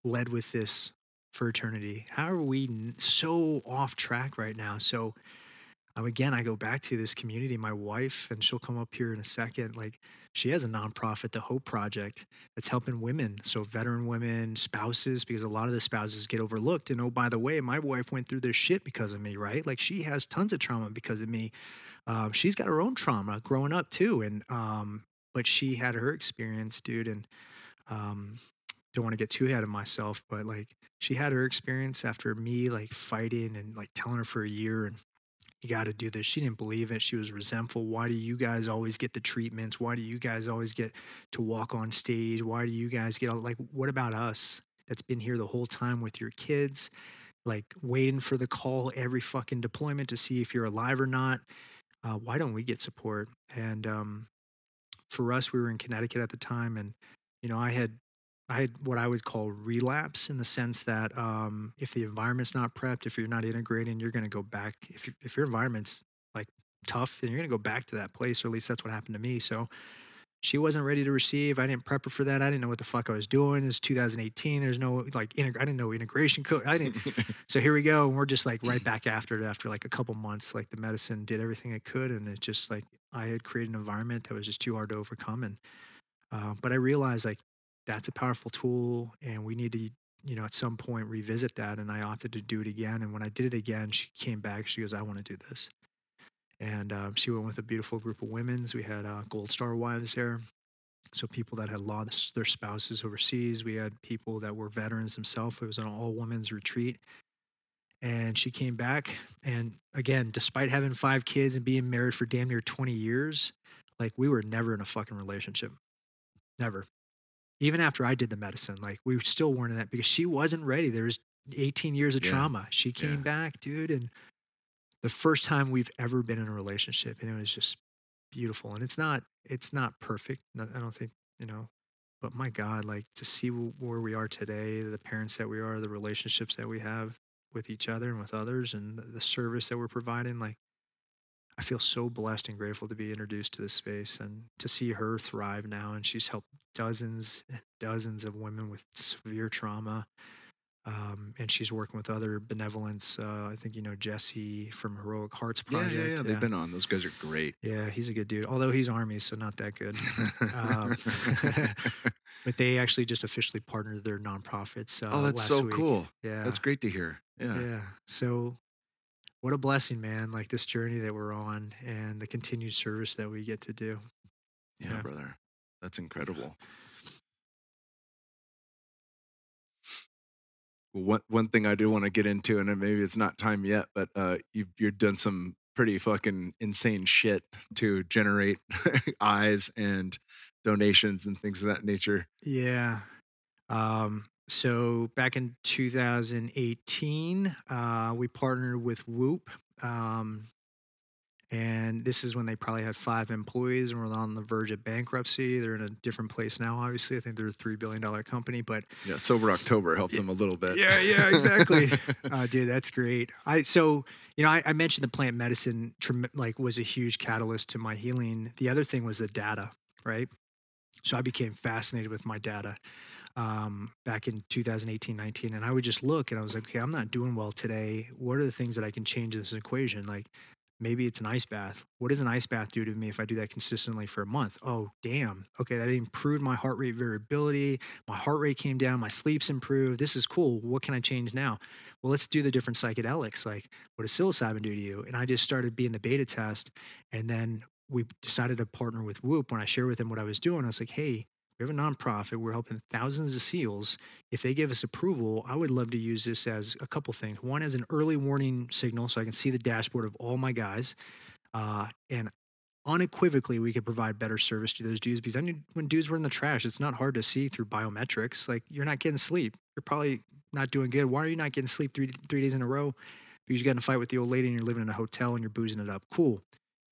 B: led with this for eternity? How are we so off track right now? So, again, I go back to this community. My wife, and she'll come up here in a second. Like she has a nonprofit, the Hope Project, that's helping women. So veteran women, spouses, because a lot of the spouses get overlooked. And oh, by the way, my wife went through this shit because of me, right? Like she has tons of trauma because of me. Um, she's got her own trauma growing up too, and um, but she had her experience, dude, and um, don't want to get too ahead of myself, but like she had her experience after me like fighting and like telling her for a year and you got to do this. She didn't believe it. She was resentful. Why do you guys always get the treatments? Why do you guys always get to walk on stage? Why do you guys get like, what about us that's been here the whole time with your kids, like waiting for the call every fucking deployment to see if you're alive or not? Uh, why don't we get support? And um, for us, we were in Connecticut at the time, and you know, I had I had what I would call relapse in the sense that um, if the environment's not prepped, if you're not integrating, you're going to go back. If you, if your environment's like tough, then you're going to go back to that place, or at least that's what happened to me. So she wasn't ready to receive. I didn't prep her for that. I didn't know what the fuck I was doing. It's 2018. There's no like integ- I didn't know integration code. I didn't. so here we go, and we're just like right back after it. After like a couple months, like the medicine did everything it could, and it just like I had created an environment that was just too hard to overcome. And uh, but I realized like that's a powerful tool and we need to you know at some point revisit that and i opted to do it again and when i did it again she came back she goes i want to do this. And um, she went with a beautiful group of women's we had uh, gold star wives there so people that had lost their spouses overseas we had people that were veterans themselves it was an all women's retreat. And she came back and again despite having five kids and being married for damn near 20 years like we were never in a fucking relationship. Never even after I did the medicine, like we still weren't in that because she wasn't ready. There was 18 years of
A: Yeah.
B: trauma. She came
A: Yeah.
B: back, dude, and the first time we've ever been in a relationship, and it was just beautiful. And it's not it's not perfect. I don't think you know, but my God, like to see where we are today, the parents that we are, the relationships that we have with each other and with others, and the, the service that we're providing, like. I feel so blessed and grateful to be introduced to this space and to see her thrive now. And she's helped dozens and dozens of women with severe trauma. Um, and she's working with other benevolence. Uh, I think you know Jesse from Heroic Hearts
A: Yeah,
B: Project.
A: yeah, yeah. They've been on. Those guys are great.
B: Yeah, he's a good dude. Although he's army, so not that good. Um, but they actually just officially partnered their nonprofits. Uh,
A: oh, that's so
B: week.
A: cool.
B: Yeah,
A: That's great to hear. Yeah.
B: yeah. So, what a blessing, man! Like this journey that we're on, and the continued service that we get to do.
A: Yeah,
B: Yeah.
A: brother. That's incredible. Well, one one thing I do want to get into, and maybe it's not time yet, but uh, you've you've done some pretty fucking insane shit to generate eyes and donations and things of that nature.
B: Yeah. Um, so back in 2018, uh, we partnered with Whoop. Um, and this is when they probably had five employees and were on the verge of bankruptcy. They're in a different place now, obviously. I think they're a $3 billion company, but
A: Yeah, sober October helped them a little bit.
B: Yeah, yeah, exactly. uh, dude, that's great. I so you know I, I mentioned the plant medicine like was a huge catalyst to my healing. The other thing was the data, right? So I became fascinated with my data um, back in 2018, 19, and I would just look and I was like, okay, I'm not doing well today. What are the things that I can change in this equation? Like maybe it's an ice bath. What does an ice bath do to me if I do that consistently for a month? Oh, damn. Okay, that improved my heart rate variability. My heart rate came down. My sleep's improved. This is cool. What can I change now? Well, let's do the different psychedelics. Like, what does psilocybin do to you? And I just started being the beta test. And then we decided to partner with Whoop. When I shared with them what I was doing, I was like, hey, we have a nonprofit. We're helping thousands of SEALs. If they give us approval, I would love to use this as a couple things. One, as an early warning signal, so I can see the dashboard of all my guys. Uh, and unequivocally, we could provide better service to those dudes because I knew when dudes were in the trash, it's not hard to see through biometrics. Like, you're not getting sleep. You're probably not doing good. Why are you not getting sleep three, three days in a row? Because you got in a fight with the old lady and you're living in a hotel and you're boozing it up. Cool.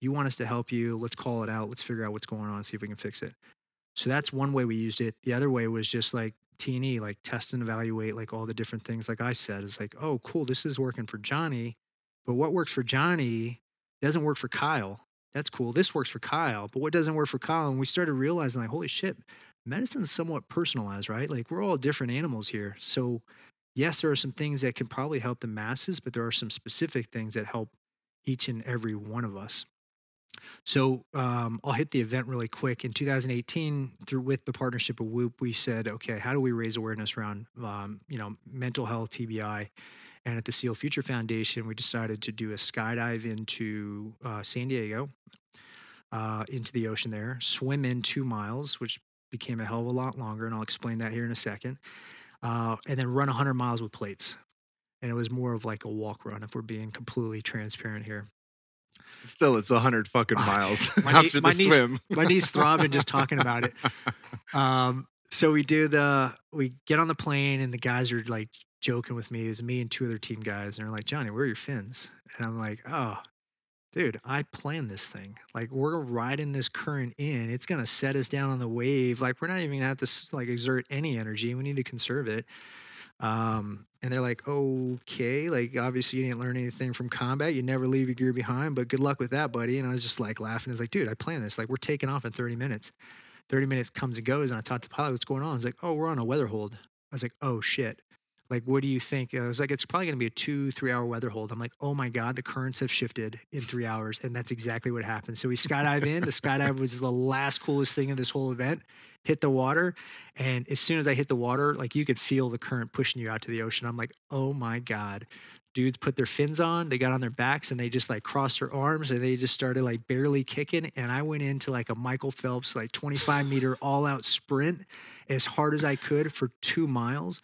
B: You want us to help you. Let's call it out. Let's figure out what's going on, see if we can fix it. So that's one way we used it. The other way was just like T and E, like test and evaluate, like all the different things. Like I said, it's like, oh, cool, this is working for Johnny, but what works for Johnny doesn't work for Kyle. That's cool. This works for Kyle, but what doesn't work for Kyle? And we started realizing, like, holy shit, medicine's somewhat personalized, right? Like we're all different animals here. So yes, there are some things that can probably help the masses, but there are some specific things that help each and every one of us. So um, I'll hit the event really quick. In 2018, through with the partnership of Whoop, we said, okay, how do we raise awareness around um, you know mental health, TBI, and at the Seal Future Foundation, we decided to do a skydive into uh, San Diego, uh, into the ocean there, swim in two miles, which became a hell of a lot longer, and I'll explain that here in a second, uh, and then run 100 miles with plates. And it was more of like a walk run, if we're being completely transparent here.
A: Still, it's a hundred fucking miles.
B: My knee-
A: after
B: my
A: the
B: knees-
A: swim.
B: my knees throbbing just talking about it. Um, so we do the we get on the plane and the guys are like joking with me. It was me and two other team guys, and they're like, Johnny, where are your fins? And I'm like, oh, dude, I planned this thing. Like we're riding this current in. It's gonna set us down on the wave. Like we're not even gonna have to like exert any energy. We need to conserve it. Um, and they're like, okay, like obviously you didn't learn anything from combat. You never leave your gear behind, but good luck with that, buddy. And I was just like laughing. It's like, dude, I planned this. Like we're taking off in 30 minutes. 30 minutes comes and goes, and I talked to the pilot, what's going on? He's like, oh, we're on a weather hold. I was like, oh shit. Like, what do you think? I was like, it's probably gonna be a two, three hour weather hold. I'm like, oh my God, the currents have shifted in three hours. And that's exactly what happened. So we skydive in. The skydive was the last coolest thing of this whole event. Hit the water. And as soon as I hit the water, like you could feel the current pushing you out to the ocean. I'm like, oh my God. Dudes put their fins on, they got on their backs and they just like crossed their arms and they just started like barely kicking. And I went into like a Michael Phelps, like 25 meter all out sprint as hard as I could for two miles.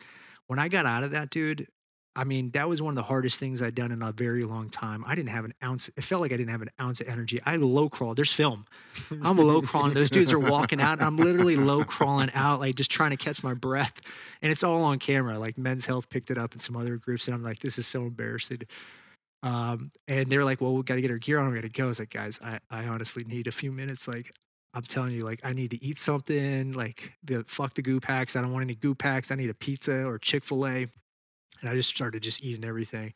B: When I got out of that, dude, I mean, that was one of the hardest things I'd done in a very long time. I didn't have an ounce. It felt like I didn't have an ounce of energy. I low crawled. There's film. I'm low crawling. Those dudes are walking out. I'm literally low crawling out, like just trying to catch my breath. And it's all on camera. Like Men's Health picked it up and some other groups. And I'm like, this is so embarrassing. Um, and they're like, well, we got to get our gear on. We got to go. I was like, guys, I, I honestly need a few minutes. Like, I'm telling you, like, I need to eat something. Like, the fuck the goo packs. I don't want any goo packs. I need a pizza or Chick fil A and I just started just eating everything.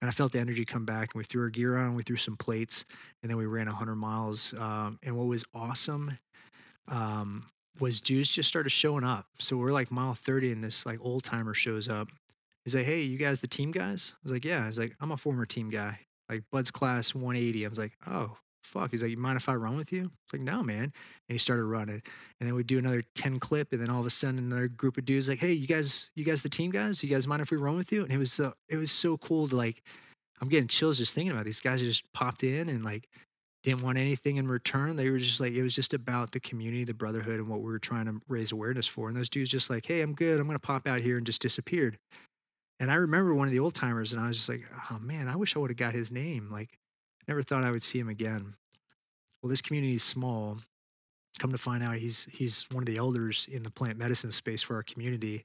B: And I felt the energy come back, and we threw our gear on, we threw some plates, and then we ran 100 miles. Um, and what was awesome um, was dudes just started showing up. So we're like mile 30, and this like old timer shows up. He's like, "Hey, you guys, the team guys?" I was like, "Yeah." I was like, "I'm a former team guy, like BUD/S class 180." I was like, "Oh, fuck. He's like, you mind if I run with you? It's like, no, man. And he started running. And then we do another 10 clip. And then all of a sudden another group of dudes like, hey, you guys, you guys the team guys? You guys mind if we run with you? And it was uh, it was so cool to like, I'm getting chills just thinking about it. these guys just popped in and like didn't want anything in return. They were just like, it was just about the community, the brotherhood, and what we were trying to raise awareness for. And those dudes just like, hey, I'm good. I'm gonna pop out here and just disappeared. And I remember one of the old timers, and I was just like, oh man, I wish I would have got his name. Like, never thought I would see him again well, this community is small. Come to find out, he's he's one of the elders in the plant medicine space for our community.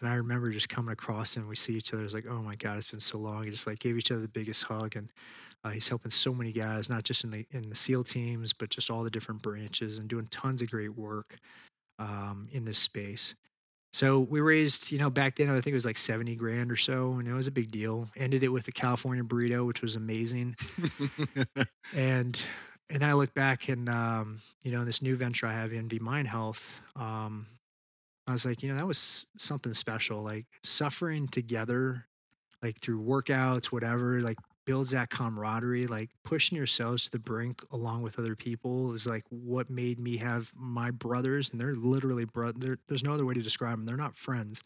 B: And I remember just coming across him. We see each other. It's like, oh my God, it's been so long. He just like gave each other the biggest hug, and uh, he's helping so many guys, not just in the in the SEAL teams, but just all the different branches, and doing tons of great work um, in this space. So we raised, you know, back then I think it was like seventy grand or so, and it was a big deal. Ended it with a California burrito, which was amazing, and and then I look back and um, you know this new venture I have, INVI MindHealth. Um, I was like, you know, that was something special. Like suffering together, like through workouts, whatever, like builds that camaraderie. Like pushing yourselves to the brink along with other people is like what made me have my brothers, and they're literally brother. There's no other way to describe them. They're not friends.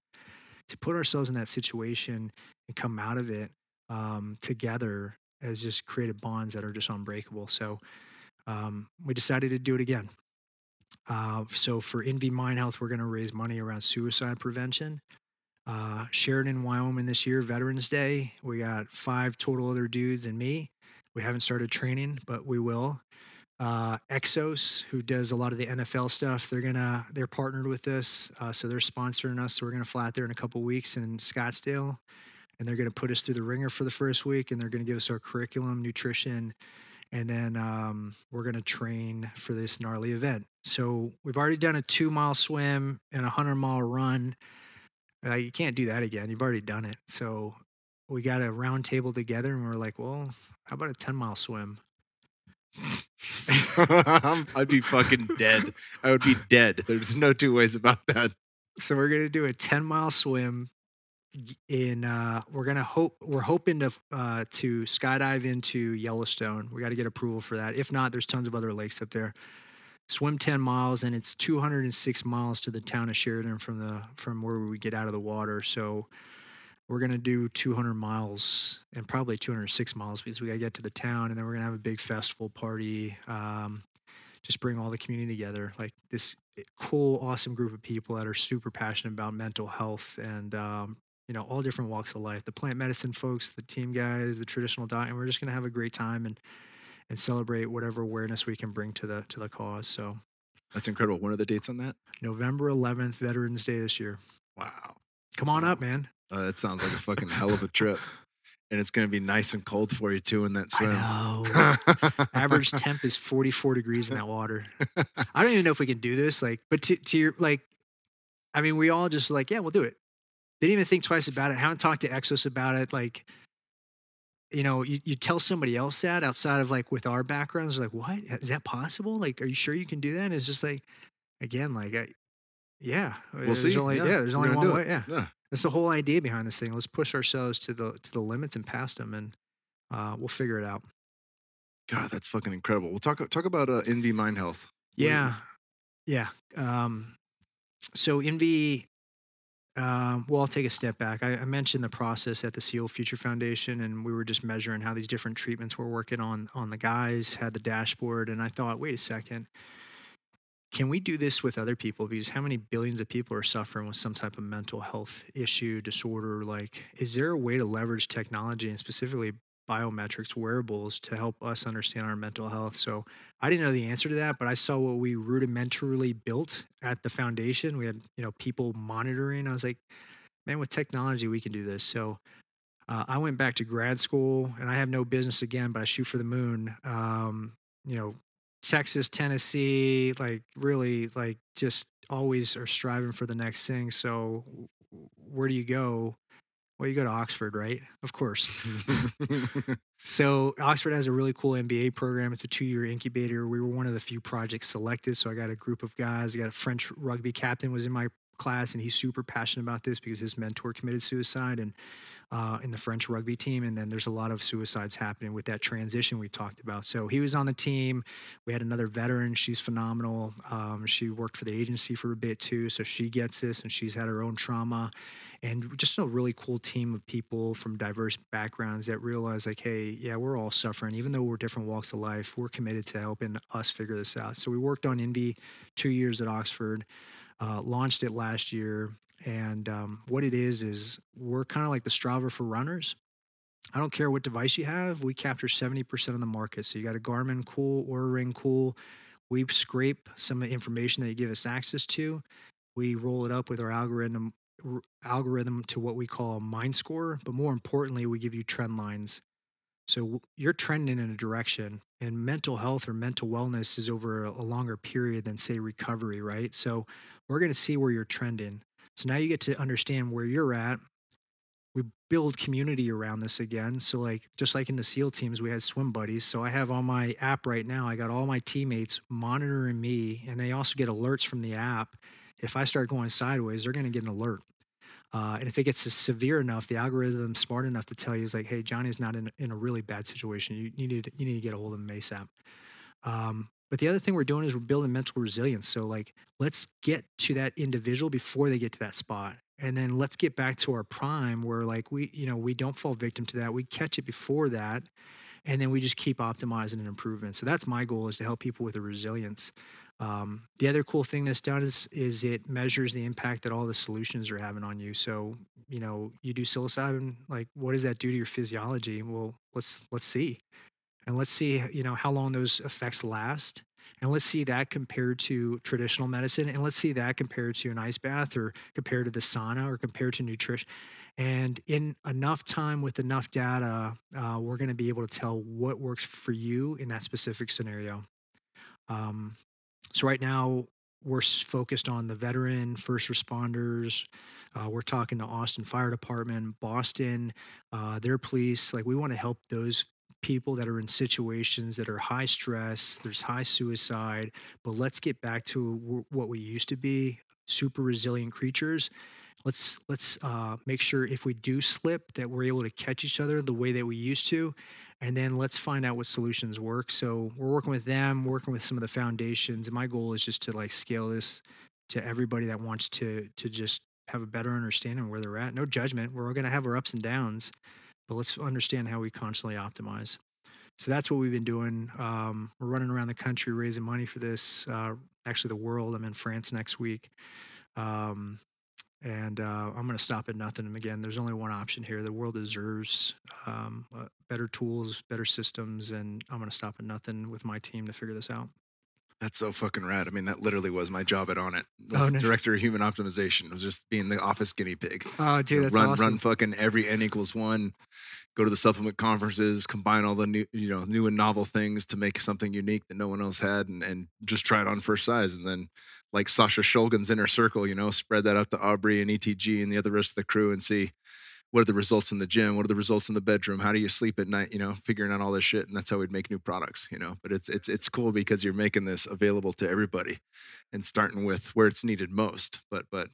B: To put ourselves in that situation and come out of it um, together has just created bonds that are just unbreakable. So um, we decided to do it again. Uh, so for INVI MindHealth, we're going to raise money around suicide prevention. Uh, Sheridan, Wyoming this year, Veterans Day. We got five total other dudes and me. We haven't started training, but we will. Uh, Exos, who does a lot of the NFL stuff, they're gonna they're partnered with us, uh, so they're sponsoring us. So we're gonna fly out there in a couple weeks in Scottsdale, and they're gonna put us through the ringer for the first week, and they're gonna give us our curriculum, nutrition, and then um, we're going to train for this gnarly event. So we've already done a two mile swim and a hundred mile run. Uh, you can't do that again. You've already done it. So we got a round table together, and we are like, well, how about a ten mile swim?
A: I'd be fucking dead. I would be dead. There's no two ways about that.
B: So we're gonna do a ten mile swim in uh, we're gonna hope we're hoping to uh, to skydive into Yellowstone. We got to get approval for that. If not, there's tons of other lakes up there. Swim 10 miles, and it's 206 miles to the town of Sheridan from the from where we get out of the water. So we're gonna do 200 miles and probably 206 miles because we gotta get to the town, and then we're gonna have a big festival party. Um, just bring all the community together, like this cool, awesome group of people that are super passionate about mental health and um, you know, all different walks of life. The plant medicine folks, the team guys, the traditional diet, and we're just going to have a great time and and celebrate whatever awareness we can bring to the to the cause. So
A: that's incredible. When are the dates on that?
B: November 11th, Veterans Day this year.
A: Wow.
B: Come on up, man.
A: Uh, that sounds like a fucking hell of a trip. And it's going to be nice and cold for you too in that swim.
B: I know. Average temp is 44 degrees in that water. I don't even know if we can do this. Like, but to, to your, like, I mean, we all just like, yeah, we'll do it. They didn't even think twice about it. I Haven't talked to Exos about it. Like, you know, you, you tell somebody else that outside of like with our backgrounds, like, what is that possible? Like, are you sure you can do that? And it's just like, again, like, I, yeah,
A: we'll there's see.
B: Only,
A: yeah.
B: yeah. there's only one way. Yeah.
A: yeah.
B: That's the whole idea behind this thing. Let's push ourselves to the to the limits and past them, and uh, we'll figure it out.
A: God, that's fucking incredible. We'll talk talk about uh, INVI MindHealth.
B: Yeah, yeah. Um, so INVI um, well, I'll take a step back. I, I, mentioned the process at the SEAL Future Foundation, and we were just measuring how these different treatments were working on on the guys. Had the dashboard, and I thought, wait a second. can we do this with other people? Because how many billions of people are suffering with some type of mental health issue, disorder? Like, is there a way to leverage technology and specifically biometrics wearables to help us understand our mental health? So I didn't know the answer to that, but I saw what we rudimentarily built at the foundation. We had, you know, people monitoring. I was like, man, with technology, we can do this. So uh, I went back to grad school and I have no business again, but I shoot for the moon. Um, you know, Texas, Tennessee, like really, like just always are striving for the next thing. So, where do you go? Well, you go to Oxford, right? Of course. so, Oxford has a really cool MBA program. It's a two year incubator. We were one of the few projects selected. So, I got a group of guys. I got a French rugby captain was in my class, and he's super passionate about this because his mentor committed suicide. And uh, in the French rugby team. And then there's a lot of suicides happening with that transition we talked about. So he was on the team. We had another veteran. She's phenomenal. Um, she worked for the agency for a bit too. So she gets this and she's had her own trauma. And just a really cool team of people from diverse backgrounds that realize, like, hey, yeah, we're all suffering. Even though we're different walks of life, we're committed to helping us figure this out. So we worked on INVI two years at Oxford. Uh, launched it last year and um, what it is is we're kind of like the Strava for runners. I don't care what device you have, we capture 70% of the market. So you got a Garmin cool or a Ring cool. We scrape some of the information that you give us access to. We roll it up with our algorithm algorithm to what we call a mind score, but more importantly, we give you trend lines. So you're trending in a direction, and mental health or mental wellness is over a longer period than say recovery, right? So we're going to see where you're trending. So now you get to understand where you're at. We build community around this again. So, like, just like in the SEAL teams, we had swim buddies. So, I have on my app right now, I got all my teammates monitoring me, and they also get alerts from the app. If I start going sideways, they're going to get an alert. Uh, and if it gets severe enough, the algorithm's smart enough to tell you, is like, hey, Johnny's not in, in a really bad situation. You, you, need, you need to get a hold of him ASAP. Um, but the other thing we're doing is we're building mental resilience. So, like, let's get to that individual before they get to that spot. And then let's get back to our prime where, like, we, you know, we don't fall victim to that. We catch it before that. And then we just keep optimizing and improving. So, that's my goal is to help people with the resilience. Um, the other cool thing that's done is, is it measures the impact that all the solutions are having on you. So, you know, you do psilocybin, like, what does that do to your physiology? Well, let's, let's see and let's see you know how long those effects last and let's see that compared to traditional medicine and let's see that compared to an ice bath or compared to the sauna or compared to nutrition and in enough time with enough data uh, we're going to be able to tell what works for you in that specific scenario. Um, so right now we're focused on the veteran first responders uh, we're talking to austin fire department boston uh, their police like we want to help those people that are in situations that are high stress, there's high suicide, but let's get back to what we used to be, super resilient creatures. Let's let's uh, make sure if we do slip that we're able to catch each other the way that we used to, and then let's find out what solutions work. So we're working with them, working with some of the foundations, and my goal is just to like scale this to everybody that wants to to just have a better understanding of where they're at. No judgment. We're all going to have our ups and downs, but let's understand how we constantly optimize. So that's what we've been doing. Um, we're running around the country raising money for this. Uh, actually, the world. I'm in France next week. Um, and uh, I'm going to stop at nothing. Again, there's only one option here. The world deserves um, uh, better tools, better systems, and I'm going to stop at nothing with my team to figure this out.
A: That's so fucking rad. I mean, that literally was my job at Onnit. Oh, no. Director of Human Optimization. It was just being the office guinea pig.
B: Oh, dude, that's
A: run,
B: awesome.
A: Run fucking every N equals one. Go to the supplement conferences, combine all the new, you know, new and novel things to make something unique that no one else had, and, and just try it on first size. And then, like Sasha Shulgin's inner circle, you know, spread that out to Aubrey and ETG and the other rest of the crew and see what are the results in the gym? What are the results in the bedroom? How do you sleep at night you know figuring out all this shit and that's how we'd make new products you know? But it's it's it's cool because you're making this available to everybody and starting with where it's needed most. But but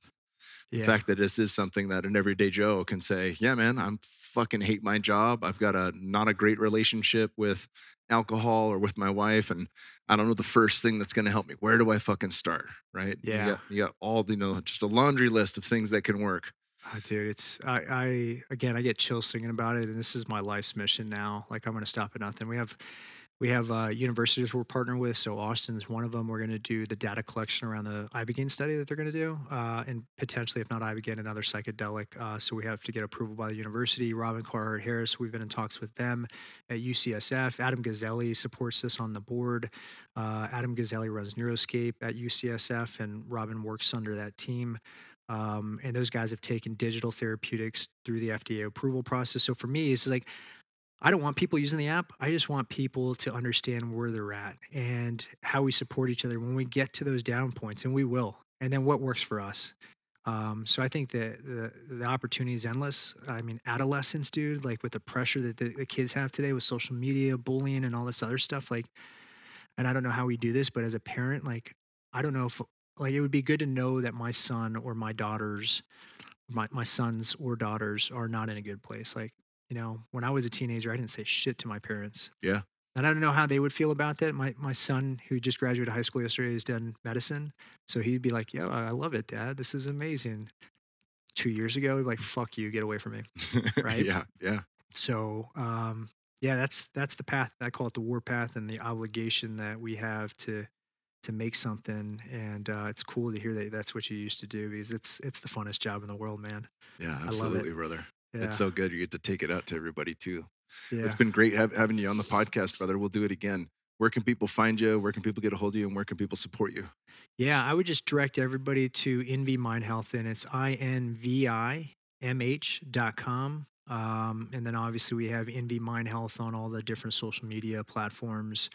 A: yeah. the fact that this is something that an everyday joe can say yeah man i'm fucking hate my job. I've got a not a great relationship with alcohol or with my wife and i don't know the first thing that's going to help me. Where do i fucking start? Right?
B: Yeah.
A: you got, you got all the you know just a laundry list of things that can work
B: Oh, dude, it's I, I again I get chills thinking about it, and this is my life's mission now. Like I'm going to stop at nothing. We have we have uh, universities we're partnering with. So Austin's one of them. We're going to do the data collection around the ibogaine study that they're going to do, uh, and potentially, if not ibogaine, another psychedelic. Uh, so we have to get approval by the university. Robin Carhart Harris, we've been in talks with them at UCSF. Adam Gazzaley supports this on the board. Uh, Adam Gazzaley runs Neuroscape at UCSF, and Robin works under that team. Um, and those guys have taken digital therapeutics through the FDA approval process. So for me, it's like I don't want people using the app. I just want people to understand where they're at and how we support each other when we get to those down points, and we will. And then what works for us. Um, so I think that the the opportunity is endless. I mean, adolescence, dude, like with the pressure that the, the kids have today with social media, bullying, and all this other stuff. Like, and I don't know how we do this, but as a parent, like, I don't know if like it would be good to know that my son or my daughters, my my sons or daughters are not in a good place. Like you know, when I was a teenager, I didn't say shit to my parents.
A: Yeah.
B: And I don't know how they would feel about that. My my son, who just graduated high school yesterday, has done medicine, so he'd be like, "Yeah, I love it, Dad. This is amazing." Two years ago, he'd be like, "Fuck you, get away from me." Right?
A: yeah. Yeah.
B: So, um, yeah, that's that's the path. I call it the war path, and the obligation that we have to to make something. And uh, it's cool to hear that that's what you used to do because it's it's the funnest job in the world, man.
A: Yeah.
B: I love it.
A: Absolutely, brother.
B: Yeah,
A: It's so good. You get to take it out to everybody too.
B: yeah.
A: It's been great have, having you on the podcast, brother. We'll do it again. Where can people find you? Where can people get a hold of you? And where can people support you?
B: Yeah, I would just direct everybody to INVI MindHealth, and it's I N V I M H dot com. Um, and then obviously we have INVI MindHealth on all the different social media platforms.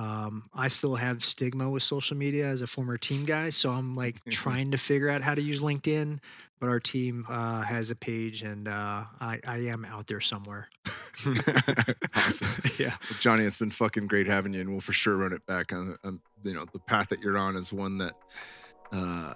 B: Um, I still have stigma with social media as a former team guy, so I'm like trying to figure out how to use LinkedIn. But our team uh, has a page, and uh, I, I am out there somewhere.
A: awesome.
B: yeah,
A: Well, Jonny, it's been fucking great having you, and we'll for sure run it back. On, on you know, the path that you're on is one that uh,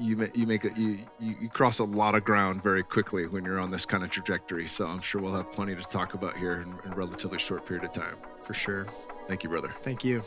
A: you you make a, you, you you cross a lot of ground very quickly when you're on this kind of trajectory. So I'm sure we'll have plenty to talk about here in, in a relatively short period of time.
B: for sure.
A: Thank you, brother.
B: Thank you.